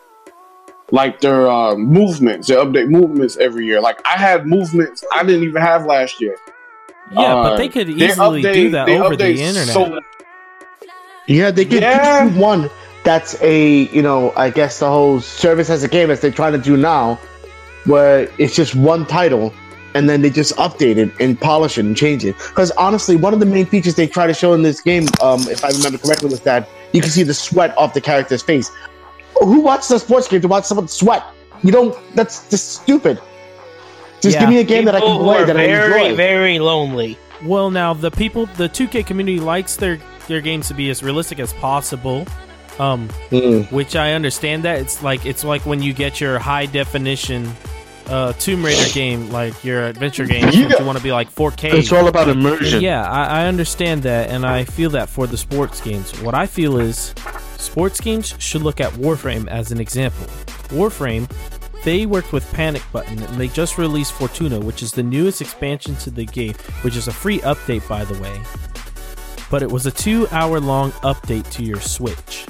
like their uh, movements. They update movements every year. Like I had movements I didn't even have last year. Yeah, Uh, but they could they easily update- do that over the internet. so- Yeah, they could Yeah. do one that's a you know I guess the whole service as a game as they're trying to do now, where it's just one title and then they just update it and polish it and change it. Because honestly, one of the main features they try to show in this game, um, if I remember correctly, was that you can see the sweat off the character's face. Who watches a sports game to watch someone sweat? You don't. That's just stupid. Just Yeah. give me a game that I can play are that I very, enjoy. very lonely. Well, now the people, the 2K community likes their their games to be as realistic as possible. Um, Mm. which I understand that it's like it's like when you get your high definition uh, Tomb Raider game, like your adventure game, You you, want to be like 4K. It's all about immersion. Yeah, I, I understand that, and I feel that for the sports games. What I feel is sports games should look at Warframe as an example. Warframe, they worked with Panic Button, and they just released Fortuna, which is the newest expansion to the game, which is a free update, by the way. But it was a two hour long update to your Switch.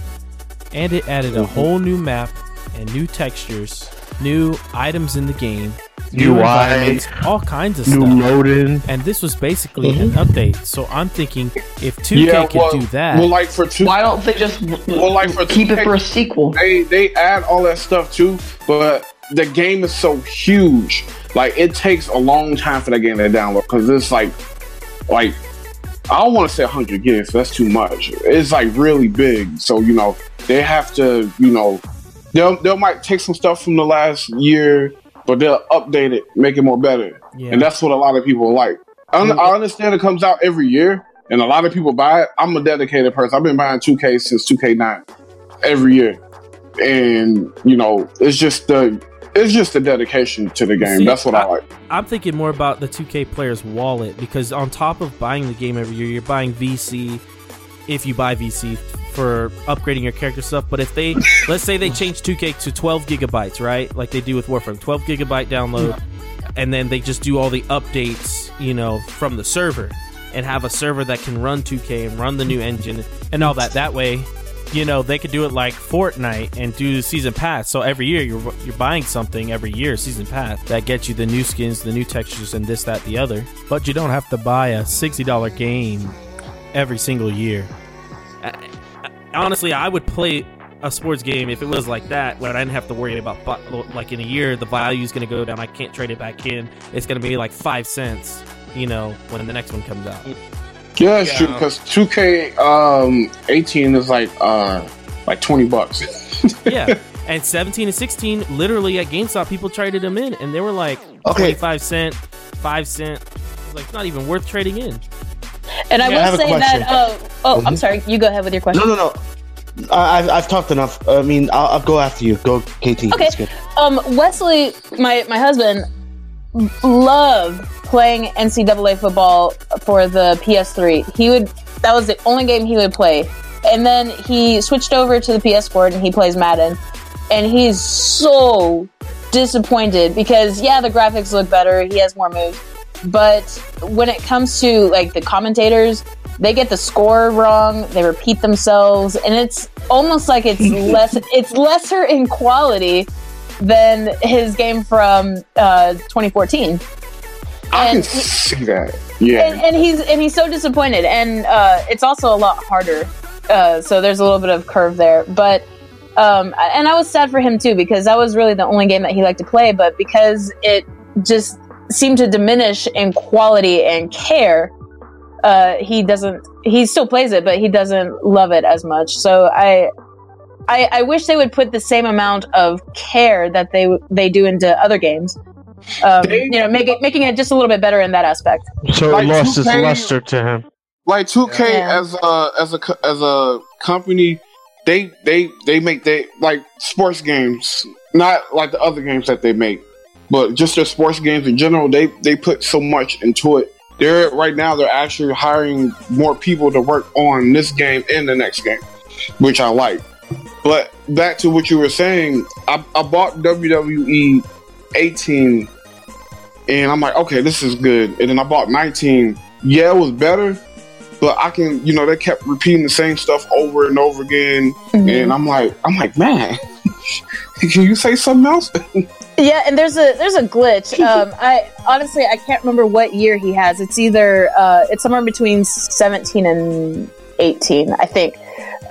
And it added a mm-hmm. whole new map and new textures, new items in the game, new UI, environments, all kinds of stuff. New stuff. loading. And this was basically an mm-hmm. update. So I'm thinking if 2K yeah, could do that, well, like for two, Why don't they just well, like for keep it 2K for a sequel? they they add all that stuff too, but the game is so huge. Like it takes a long time for that game to download because it's like, like I don't want to say 100 gigs. That's too much. It's like really big. So you know they have to, you know, they'll they will might take some stuff from the last year, but they'll update it, make it more better, yeah. and that's what a lot of people like. I, un- mm-hmm. I understand it comes out every year, and a lot of people buy it. I'm a dedicated person. I've been buying 2K since 2K9 every year, and you know, it's just the it's just the dedication to the game. See, That's what I, I- like. I'm thinking more about the 2K player's wallet because on top of buying the game every year, you're buying VC if you buy VC for upgrading your character stuff. But if they, let's say they change 2K to 12 gigabytes, right? Like they do with Warframe, 12 gigabyte download, and then they just do all the updates, you know, from the server and have a server that can run 2K and run the new engine and all that. That way, you know, they could do it like Fortnite and do season pass. So every year you're you're buying something every year, season pass that gets you the new skins, the new textures, and this, that, the other. But you don't have to buy a sixty dollar game every single year. I- I- Honestly, I would play a sports game if it was like that, where I didn't have to worry about like in a year the value is going to go down. I can't trade it back in. It's going to be like five cents, you know, when the next one comes out. Yeah, it's true because 2K um 18 is like uh like 20 bucks. yeah. And 17 and 16, literally at GameStop, people traded them in, and they were like Okay. 25 cent, 5 cent. It's like not even worth trading in. And I Yeah, will I have a say question. that. Oh, oh, I'm Mhm. sorry. You go ahead with your question. No, no, no. I, I've, I've talked enough. I mean, I'll, I'll go after you. Go, KT. Okay. That's good. Um, Wesley, my my husband, loved playing NCAA football for the PS3. He would that was the only game he would play, and then he switched over to the PS4 and he plays Madden, and he's so disappointed because yeah, the graphics look better. He has more moves, but when it comes to like the commentators. They get the score wrong. They repeat themselves, and it's almost like it's less. It's lesser in quality than his game from uh, 2014. I can see that. Yeah. And, and he's and he's so disappointed, and uh, it's also a lot harder. Uh, so there's a little bit of curve there, but um, and I was sad for him too because that was really the only game that he liked to play. But because it just seemed to diminish in quality and care, uh, he doesn't. He still plays it, but he doesn't love it as much. So I, I, I wish they would put the same amount of care that they they do into other games. Um, They- you know, make it, making it just a little bit better in that aspect. So Like it lost its 2K luster to him. like 2K Yeah. as a as a as a company, they they they make they like sports games, not like the other games that they make, but just their sports games in general. They they put so much into it. They're right now they're actually hiring more people to work on this game and the next game, which I like. But back to what you were saying, I, I bought WWE 18 and I'm like, okay, this is good. And then I bought 19. Yeah, it was better, but I can, you know, they kept repeating the same stuff over and over again, mm-hmm. and I'm like, I'm like, man, can you say something else? Yeah, and there's a there's a glitch. Um, I honestly I can't remember what year he has. It's either uh, it's somewhere between 17 and 18, I think.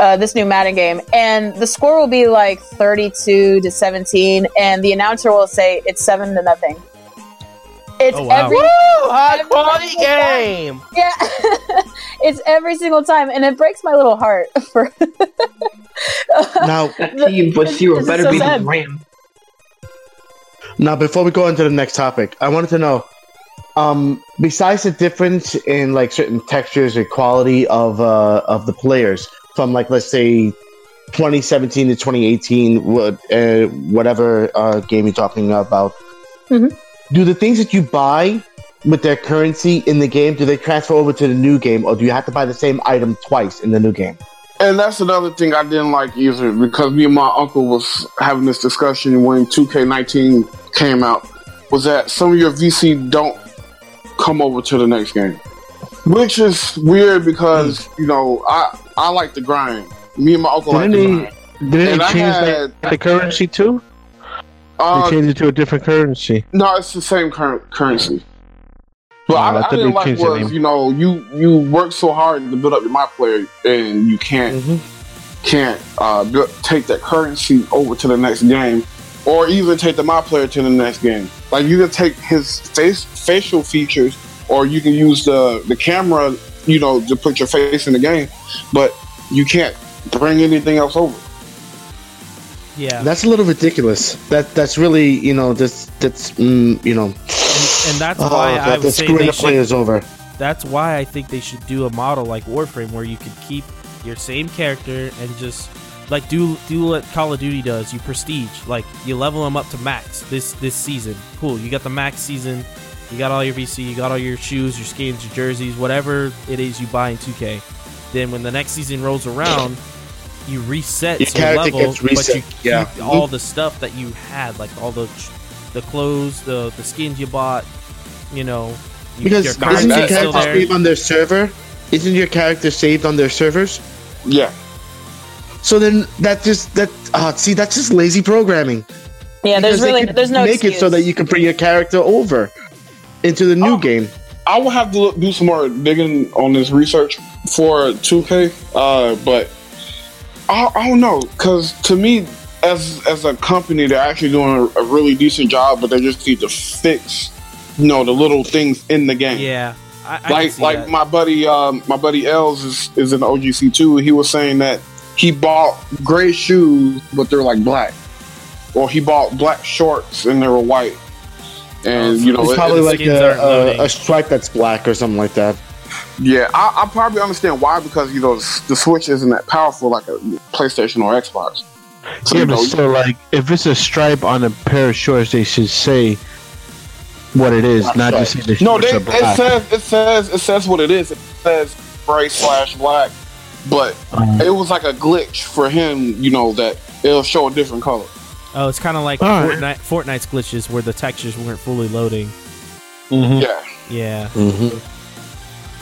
Uh, this new Madden game, and the score will be like 32 to 17, and the announcer will say it's seven to nothing. It's Oh, wow. every Woo! High every quality single time. game. Yeah, it's every single time, and it breaks my little heart. For Now, That team with zero This is better so be the. Ram. now before we go on to the next topic, I wanted to know, um, besides the difference in like certain textures or quality of uh, of the players from like let's say 2017 to 2018, what uh, whatever uh, game you're talking about, Mhm. Do the things that you buy with their currency in the game do they transfer over to the new game, or do you have to buy the same item twice in the new game? And that's another thing I didn't like either because me and my uncle was having this discussion when 2K19 came out. Was that some of your VC don't come over to the next game, which is weird because hmm. you know I I like the grind. Me and my uncle like Didn't the they- grind. Didn't And they change had the currency too? Uh, they changed it to a different currency. No, it's the same cur- currency. But Oh, I I, I thought didn't like was you know you you work so hard to build up your my player and you can't Mm-hmm. can't uh, bu- take that currency over to the next game, or even take the my player to the next game. Like you can take his face facial features, or you can use the the camera, you know, to put your face in the game, but you can't bring anything else over. Yeah, That's a little ridiculous. That that's really you know that's that's mm, you know and, and that's oh, why I that, would that's say they the should. players over. That's why I think they should do a model like Warframe where you could keep your same character and just like do do what Call of Duty does. You prestige, like you level them up to max this this season. Cool, you got the max season. You got all your VC, you got all your shoes, your skins, your jerseys, whatever it is you buy in 2K. Then when the next season rolls around, you reset Your some character level, gets reset, but you keep yeah. all the stuff that you had, like all the the clothes, the the skins you bought. You know, you, Because your isn't your character saved on their server? Isn't your character saved on their servers? Yeah, So then that just that uh, see that's just lazy programming. yeah, there's Because they really there's no make it so that you can bring your character over into the new Oh. game. I will have to look, do some more digging on this research for 2K, uh, but I, I don't know because to me, as as a company, they're actually doing a, a really decent job, but they just need to fix, you know, the little things in the game. Yeah, I, I like like that. my buddy, um, my buddy Els is is in OGC too. He was saying that he bought gray shoes, but they're like black, or he bought black shorts and they were white. And you know, It's it- probably the like a, a, a stripe that's black or something like that. Yeah, I, I probably understand why because you know the Switch isn't that powerful like a PlayStation or Xbox. So, yeah, you but know, still, like, if it's a stripe on a pair of shorts, they should say what it is, Not not just say the no, they, are it black. says it says it says what it is. It says gray slash black, but Um, it was like a glitch for him. You know that it'll show a different color. oh, it's kind of like All right. Fortnite, Fortnite's glitches where the textures weren't fully loading. mhm. Yeah. Yeah, Mm-hmm.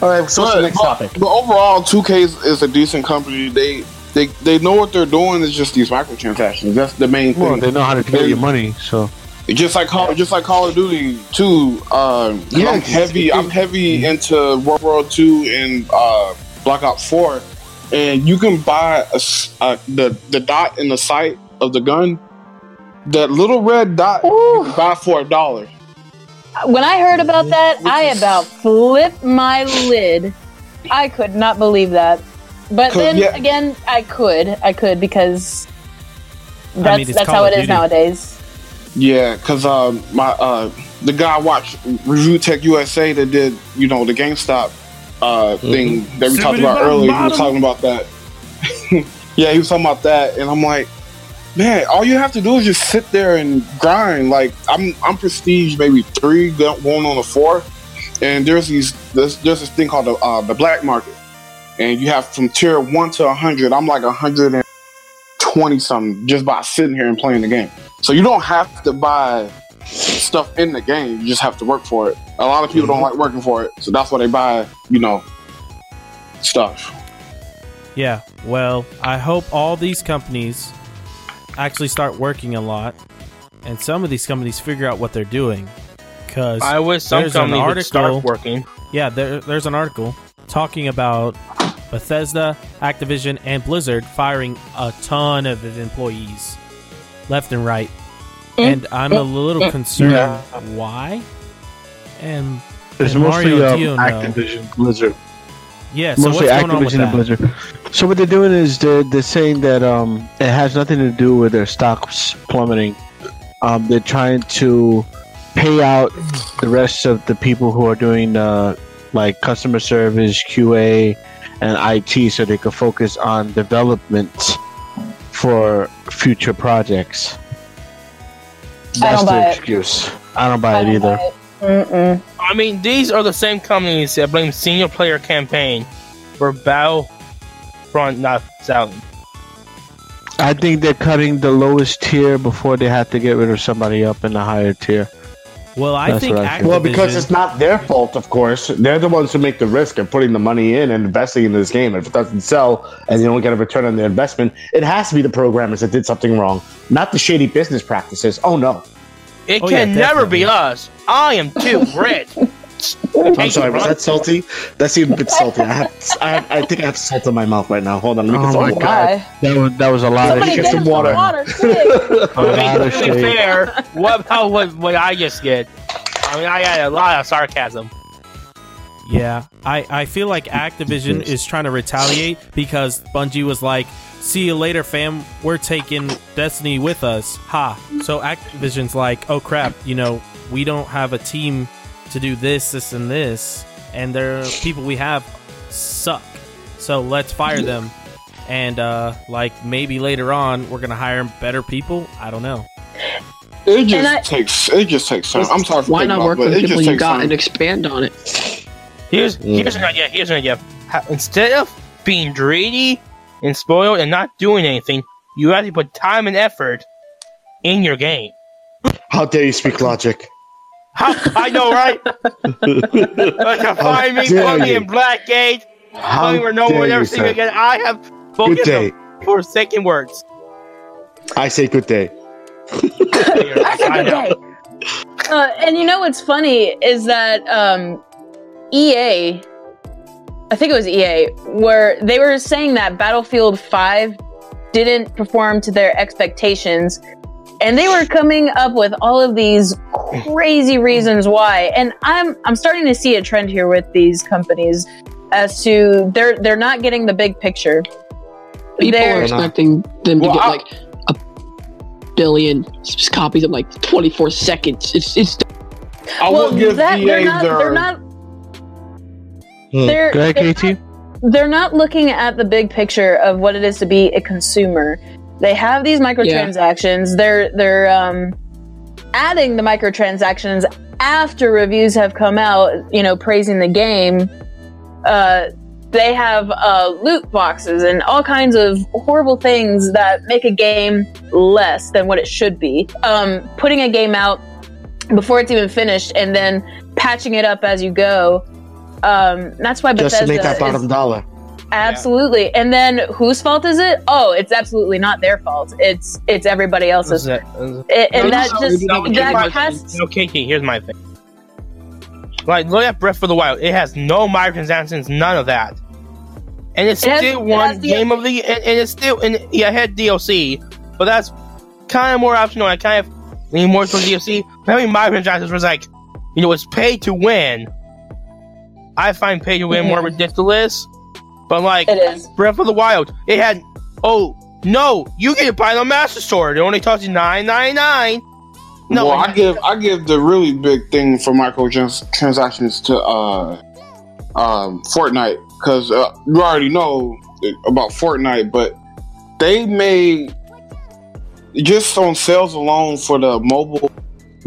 All right, so what's the next but- topic? But overall, 2K is, is a decent company. They they they know what they're doing. It's just these microtransactions. That's the main thing. Well, they know how to get your money, so just like Call, just like Call of Duty too. Um, Yeah, I'm heavy. I'm heavy into World War Two and uh, Black Ops Four, and you can buy a, uh, the the dot in the sight of the gun. That little red dot you can buy for a dollar. When I heard about that, I about flipped my lid I could not believe that. But 'Cause, then yeah. again, I could. I could because I that's mean, that's how it is Duty. nowadays. Yeah, cause um my uh the guy I watched Review Tech USA that did you know the GameStop uh thing that we talked Somebody about bottom, earlier. He was talking about that. yeah, he was talking about that, and I'm like, man, all you have to do is just sit there and grind. Like I'm I'm Prestige maybe three go- going on a four, and there's these there's, there's this thing called the uh, the black market, and you have from tier one to hundred. I'm like hundred and twenty something just by sitting here and playing the game. So you don't have to buy stuff in the game. You just have to work for it. A lot of people don't like working for it, so that's why they buy, you know, stuff. Yeah, well, I hope all these companies actually start working a lot, and some of these companies figure out what they're doing. Because I wish some There's an companies start article- working. yeah, there, there's an article talking about Bethesda, Activision, and Blizzard firing a ton of employees left and right, and I'm a little concerned why. And It's And mostly Mario um, Dio, no. Activision Blizzard. Yeah, so mostly what's going on with Activision and that? Blizzard. So what they're doing is they're they're saying that um it has nothing to do with their stocks plummeting. Um, they're trying to pay out the rest of the people who are doing uh like customer service, QA, and IT, so they can focus on development for future projects. I That's don't buy their it. excuse. I don't buy I it don't either. buy it. I mean, these are the same companies that blame Senior player campaign for Battlefront not selling. I think they're cutting the lowest tier before they have to get rid of somebody up in the higher tier. Well, I That's think I Activision. Well, because it's not their fault, of course. They're the ones who make the risk of putting the money in and investing in this game. If it doesn't sell and they don't get a return on their investment, it has to be the programmers that did something wrong, not the shady business practices. Oh no! It Oh, yeah, can never be us. I am too rich. I'm sorry, was that salty? That seemed a bit salty. I have, I, have, I think I have salt in my mouth right now. Hold on, let me Oh some my water. Why? That was that was a lot Somebody of get get some water. water. quick. A I lot mean, of to be fair, what about what, what I just did? I mean, I had a lot of sarcasm. Yeah, I, I feel like Activision is trying to retaliate because Bungie was like, "See you later, fam. We're taking Destiny with us." Ha! So Activision's like, "Oh crap! You know, we don't have a team to do this, this, and this, and the people we have suck. So let's fire them." And uh, like maybe later on, we're gonna hire better people. I don't know. It just I- takes. It just takes time. I'm sorry for Why not work but with it people just you takes got time. and expand on it? Here's here's an idea. Here's an idea. Ha- Instead of being greedy and spoiled and not doing anything, you have to put time and effort in your game. How dare you speak logic? How, I know, right? like a find me, dare put me in Blackgate. How Tell me where no one dare will ever you, see me sir? again. I have Good spoken day. the forsaken words. I say good day. I know. Uh, and you know what's funny is that um, EA, I think it was EA, where they were saying that Battlefield 5 didn't perform to their expectations. And they were coming up with all of these crazy reasons why. And I'm I'm starting to see a trend here with these companies as to they're they're not getting the big picture. People They're- are expecting them to Well, get I- like a billion copies in like 24 seconds. It's it's I well, will give that, they're EA not their. they're not Hmm. they're, Go ahead, they're KT. they're not looking at the big picture of what it is to be a consumer. They have these microtransactions. They're they're um, adding the microtransactions after reviews have come out, you know, praising the game. Uh, they have uh, loot boxes and all kinds of horrible things that make a game less than what it should be. Um, putting a game out before it's even finished and then patching it up as you go. Um, that's why Just Bethesda to make that is- bottom dollar. Absolutely. And then whose fault is it? Oh, it's absolutely not their fault. It's it's everybody else's. This is it. It. It, and No, that no, just no, Here's my that thing. casts No, KT, here's my thing. Like, look at Breath of the Wild. It has no microtransactions, none of that. And it's It has- still it one game of the and, and it's still and yeah, it had DLC, but that's kind of more optional. I kind of lean more towards DLC. But having microtransactions was like, you know, it's pay to win. I find pay to win more ridiculous. But like It is. Breath of the Wild, it had oh no, you get it by the Master Sword. It only costs you nine nine nine. No, well, I give I give the really big thing for microtransactions to uh, um, Fortnite because uh, you already know about Fortnite, but they made just on sales alone for the mobile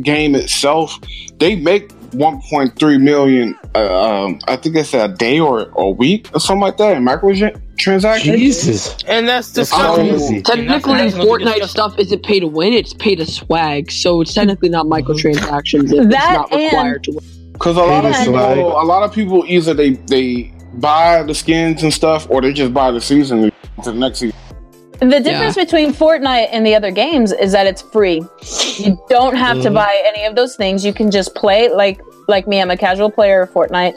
game itself, they make 1.3 million. Uh, um, I think it's a day or a week or something like that in microtransactions. Jesus. and that's That's disgusting. crazy. And Technically, that's- that's Fortnite stuff isn't pay to win; it's pay to swag. So it's technically not microtransactions. If That it's not and- required to win. Because a lot of people, a lot of people either they they buy the skins and stuff, or they just buy the season to the next season. The difference between Fortnite and the other games is that it's free. You don't have to Mhm. buy any of those things. You can just play like like me. I'm a casual player of Fortnite.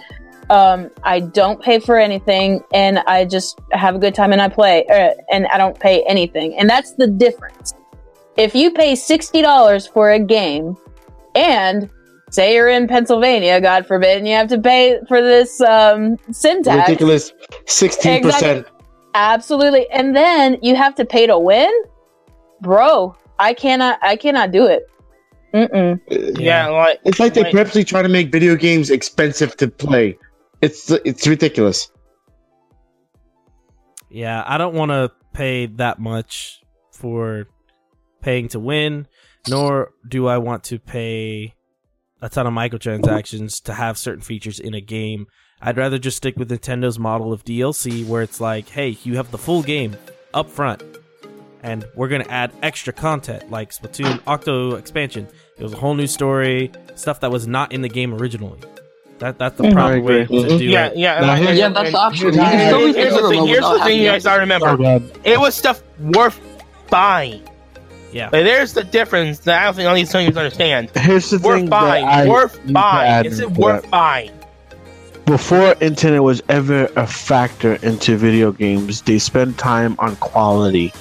Um, I don't pay for anything, and I just have a good time and I play, uh, and I don't pay anything. And that's the difference. If you pay sixty dollars for a game, and say you're in Pennsylvania, God forbid, and you have to pay for this um, sin tax, Ridiculous. 16%. Exactly. Absolutely. And then you have to pay to win? Bro, I cannot I cannot do it. Mm-mm. Yeah, like It's like they Like- purposely try to make video games expensive to play. It's it's ridiculous. Yeah, I don't want to pay that much for paying to win, nor do I want to pay a ton of microtransactions to have certain features in a game. I'd rather just stick with Nintendo's model of DLC where it's like, hey, you have the full game up front, and we're going to add extra content like Splatoon Octo expansion. It was a whole new story, stuff that was not in the game originally. That That's the Mhm. proper I way agree. to do yeah, it. yeah, Now, and- Yeah, that's and- the option. and- You can and- still be Here's the thing. Here's the thing you guys gotta remember. Oh, It was stuff worth buying. Yeah. Like, there's the difference that I don't think all these things understand. Here's the Worth thing buying. that I worth need buying. Is it worth that. buying? Before internet was ever a factor into video games, they spend time on quality.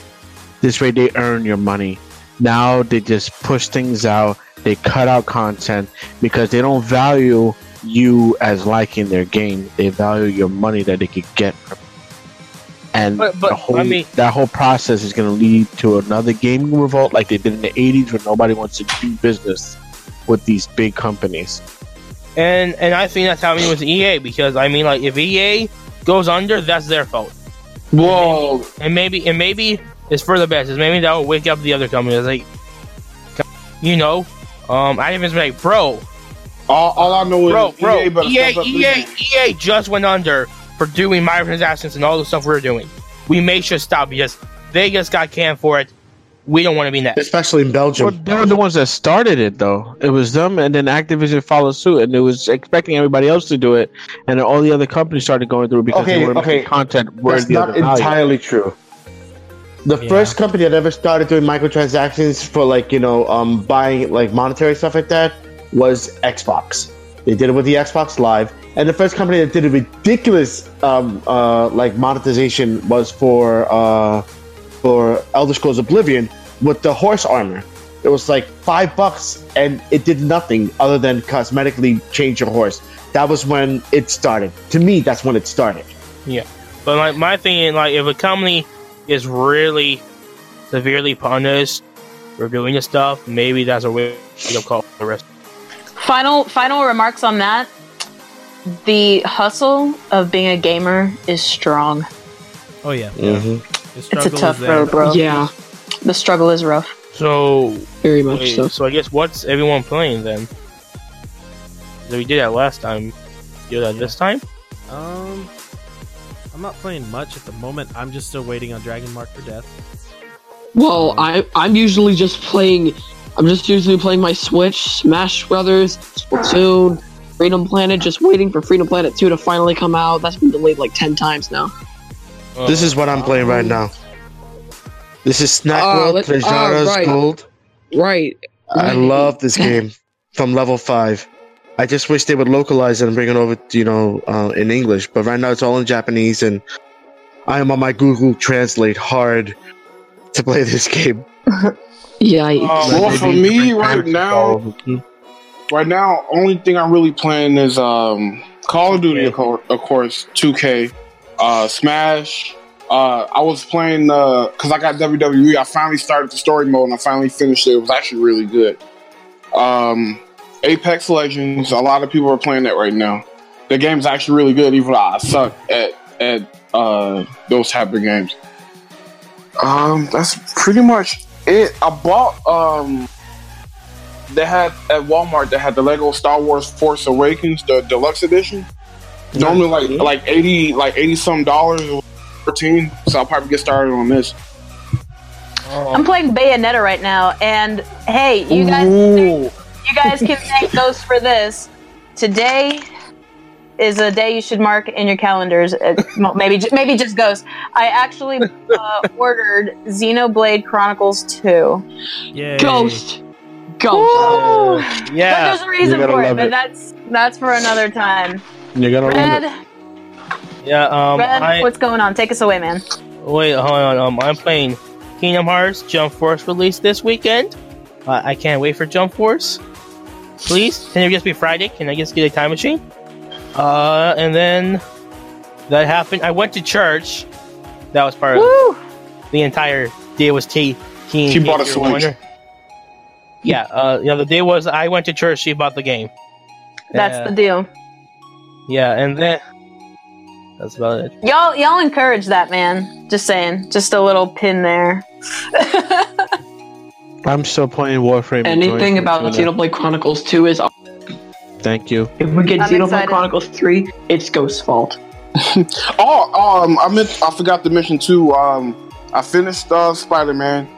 This way they earn your money. Now they just push things out, they cut out content because they don't value you as liking their game. They value your money that they could get from and But- but, the whole, I mean- that whole process is going to lead to another gaming revolt like they did in the 80s where nobody wants to do business with these big companies. And and I think that's happening with EA because I mean like if EA goes under, that's their fault. Whoa. And maybe and maybe it's for the best. Is maybe that will wake up the other companies like you know, um Activision's like, bro, all, all I know is bro, bro, EA EA, EA. EA just went under for doing microtransactions and all the stuff we're doing. We sure to stop because they just got canned for it. We don't want to be next. Especially in Well, Belgium. they were the ones that started it, though. It was them, and then Activision followed suit, and it was expecting everybody else to do it, and then all the other companies started going through because Okay, they were okay. making content That's worthy of not the value. entirely true. The Yeah. first company that ever started doing microtransactions for like you know um, buying like monetary stuff like that was Xbox. They did it with the Xbox Live, and the first company that did a ridiculous um, uh, like monetization was for uh, for Elder Scrolls Oblivion with the horse armor. It was like five bucks, and it did nothing other than cosmetically change your horse. That was when it started. To me, that's when it started. Yeah. But like my thing is like if a company is really severely punished for doing this stuff, maybe that's a way to call the rest. Final final remarks on that. The hustle of being a gamer is strong. Oh yeah, Mm-hmm. The It's a tough road, bro. Yeah, The struggle is rough. So very much wait, so. so I guess what's everyone playing then? So we did that last time. Do that this time? Um, I'm not playing much at the moment. I'm just still waiting on Dragon Marked for Death. Well, I I'm usually just playing. I'm just usually playing my Switch, Smash Brothers, Splatoon, Freedom Planet. Just waiting for Freedom Planet 2 to finally come out. That's been delayed like ten times now. This is what I'm playing right now. This is Snack Oh, World let's- oh, right. Gold. Right. I love this game from level five. I just wish they would localize it and bring it over, to, you know, uh, in English. But right now it's all in Japanese, and I am on my Google Translate hard to play this game. Yeah. I- Oh, Well, for me right now, right now, only thing I'm really playing is um Call of Duty, 2K. of cour- of course, 2K, uh, Smash. Uh, I was playing because I got WWE. I finally started the story mode and I finally finished it. It was actually really good. Um, Apex Legends. A lot of people are playing that right now. The game's actually really good, even though I suck at at uh, those type of games. Um, that's pretty much it. I bought um. They had at Walmart. They had the Lego Star Wars Force Awakens, the deluxe edition. Normally, like like eighty, like eighty some dollars, or fourteen. So I'll probably get started on this. I'm playing Bayonetta right now, and hey, you guys, Ooh. you guys can thank Ghost for this. Today is a day you should mark in your calendars. Uh, well, maybe, ju- maybe just Ghost. I actually uh, ordered Xenoblade Chronicles Two. Yay. Ghost. Ghost. Woo! But Yeah. there's a reason for it, love but it. that's that's for another time. You're gonna love Red, it. Yeah. Um. Red, I, what's going on? Take us away, man. Wait, hold on. Um, I'm playing Kingdom Hearts Jump Force release this weekend. Uh, I can't wait for Jump Force. Please, can it just be Friday? Can I just get a time machine? Uh, and then that happened. I went to church. That was part of the entire day. Was T. Teen She bought a You're Switch. Yeah. Uh, you know, the day was I went to church. She bought the game. That's Yeah. the deal. Yeah, and then that's about it. Y'all, y'all encourage that, man. Just saying. Just a little pin there. I'm still playing Warframe. Anything about it. Xenoblade Chronicles 2 is Thank you. if we get I'm Xenoblade excited. Chronicles 3, it's Ghost's fault. Oh, um, I meant I forgot to mention too. Um, I finished uh, Spider Man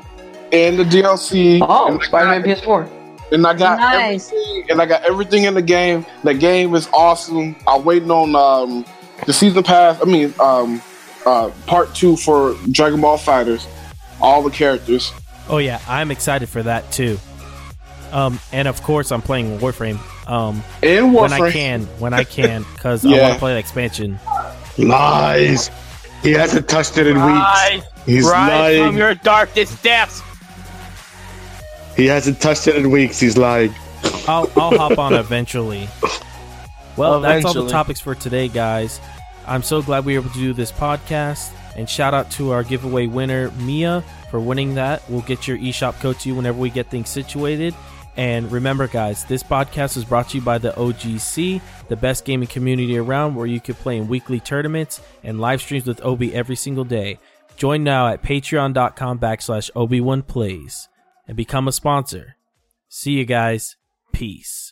and the DLC. Oh, Spider-Man PS4. And I got Nice. everything, and I got everything in the game. The game is awesome. I'm waiting on um, the season pass. I mean, um, uh, part two for Dragon Ball FighterZ. All the characters. Oh yeah, I'm excited for that too. Um, and of course I'm playing Warframe. Um, And when I can, when I can, because I want to play the expansion. Lies. He hasn't touched it in Rise, weeks. He's rise lying. from your darkest depths. He hasn't touched it in weeks. He's lying. I'll I'll hop on eventually. Well, that's all the topics for today, guys. I'm so glad we were able to do this podcast. And shout out to our giveaway winner, Mia, for winning that. We'll get your eShop code to you whenever we get things situated. And remember, guys, this podcast is brought to you by the OGC, the best gaming community around where you can play in weekly tournaments and live streams with Obi every single day. Join now at patreon.com backslash Obi1Plays and become a sponsor. See you guys. Peace.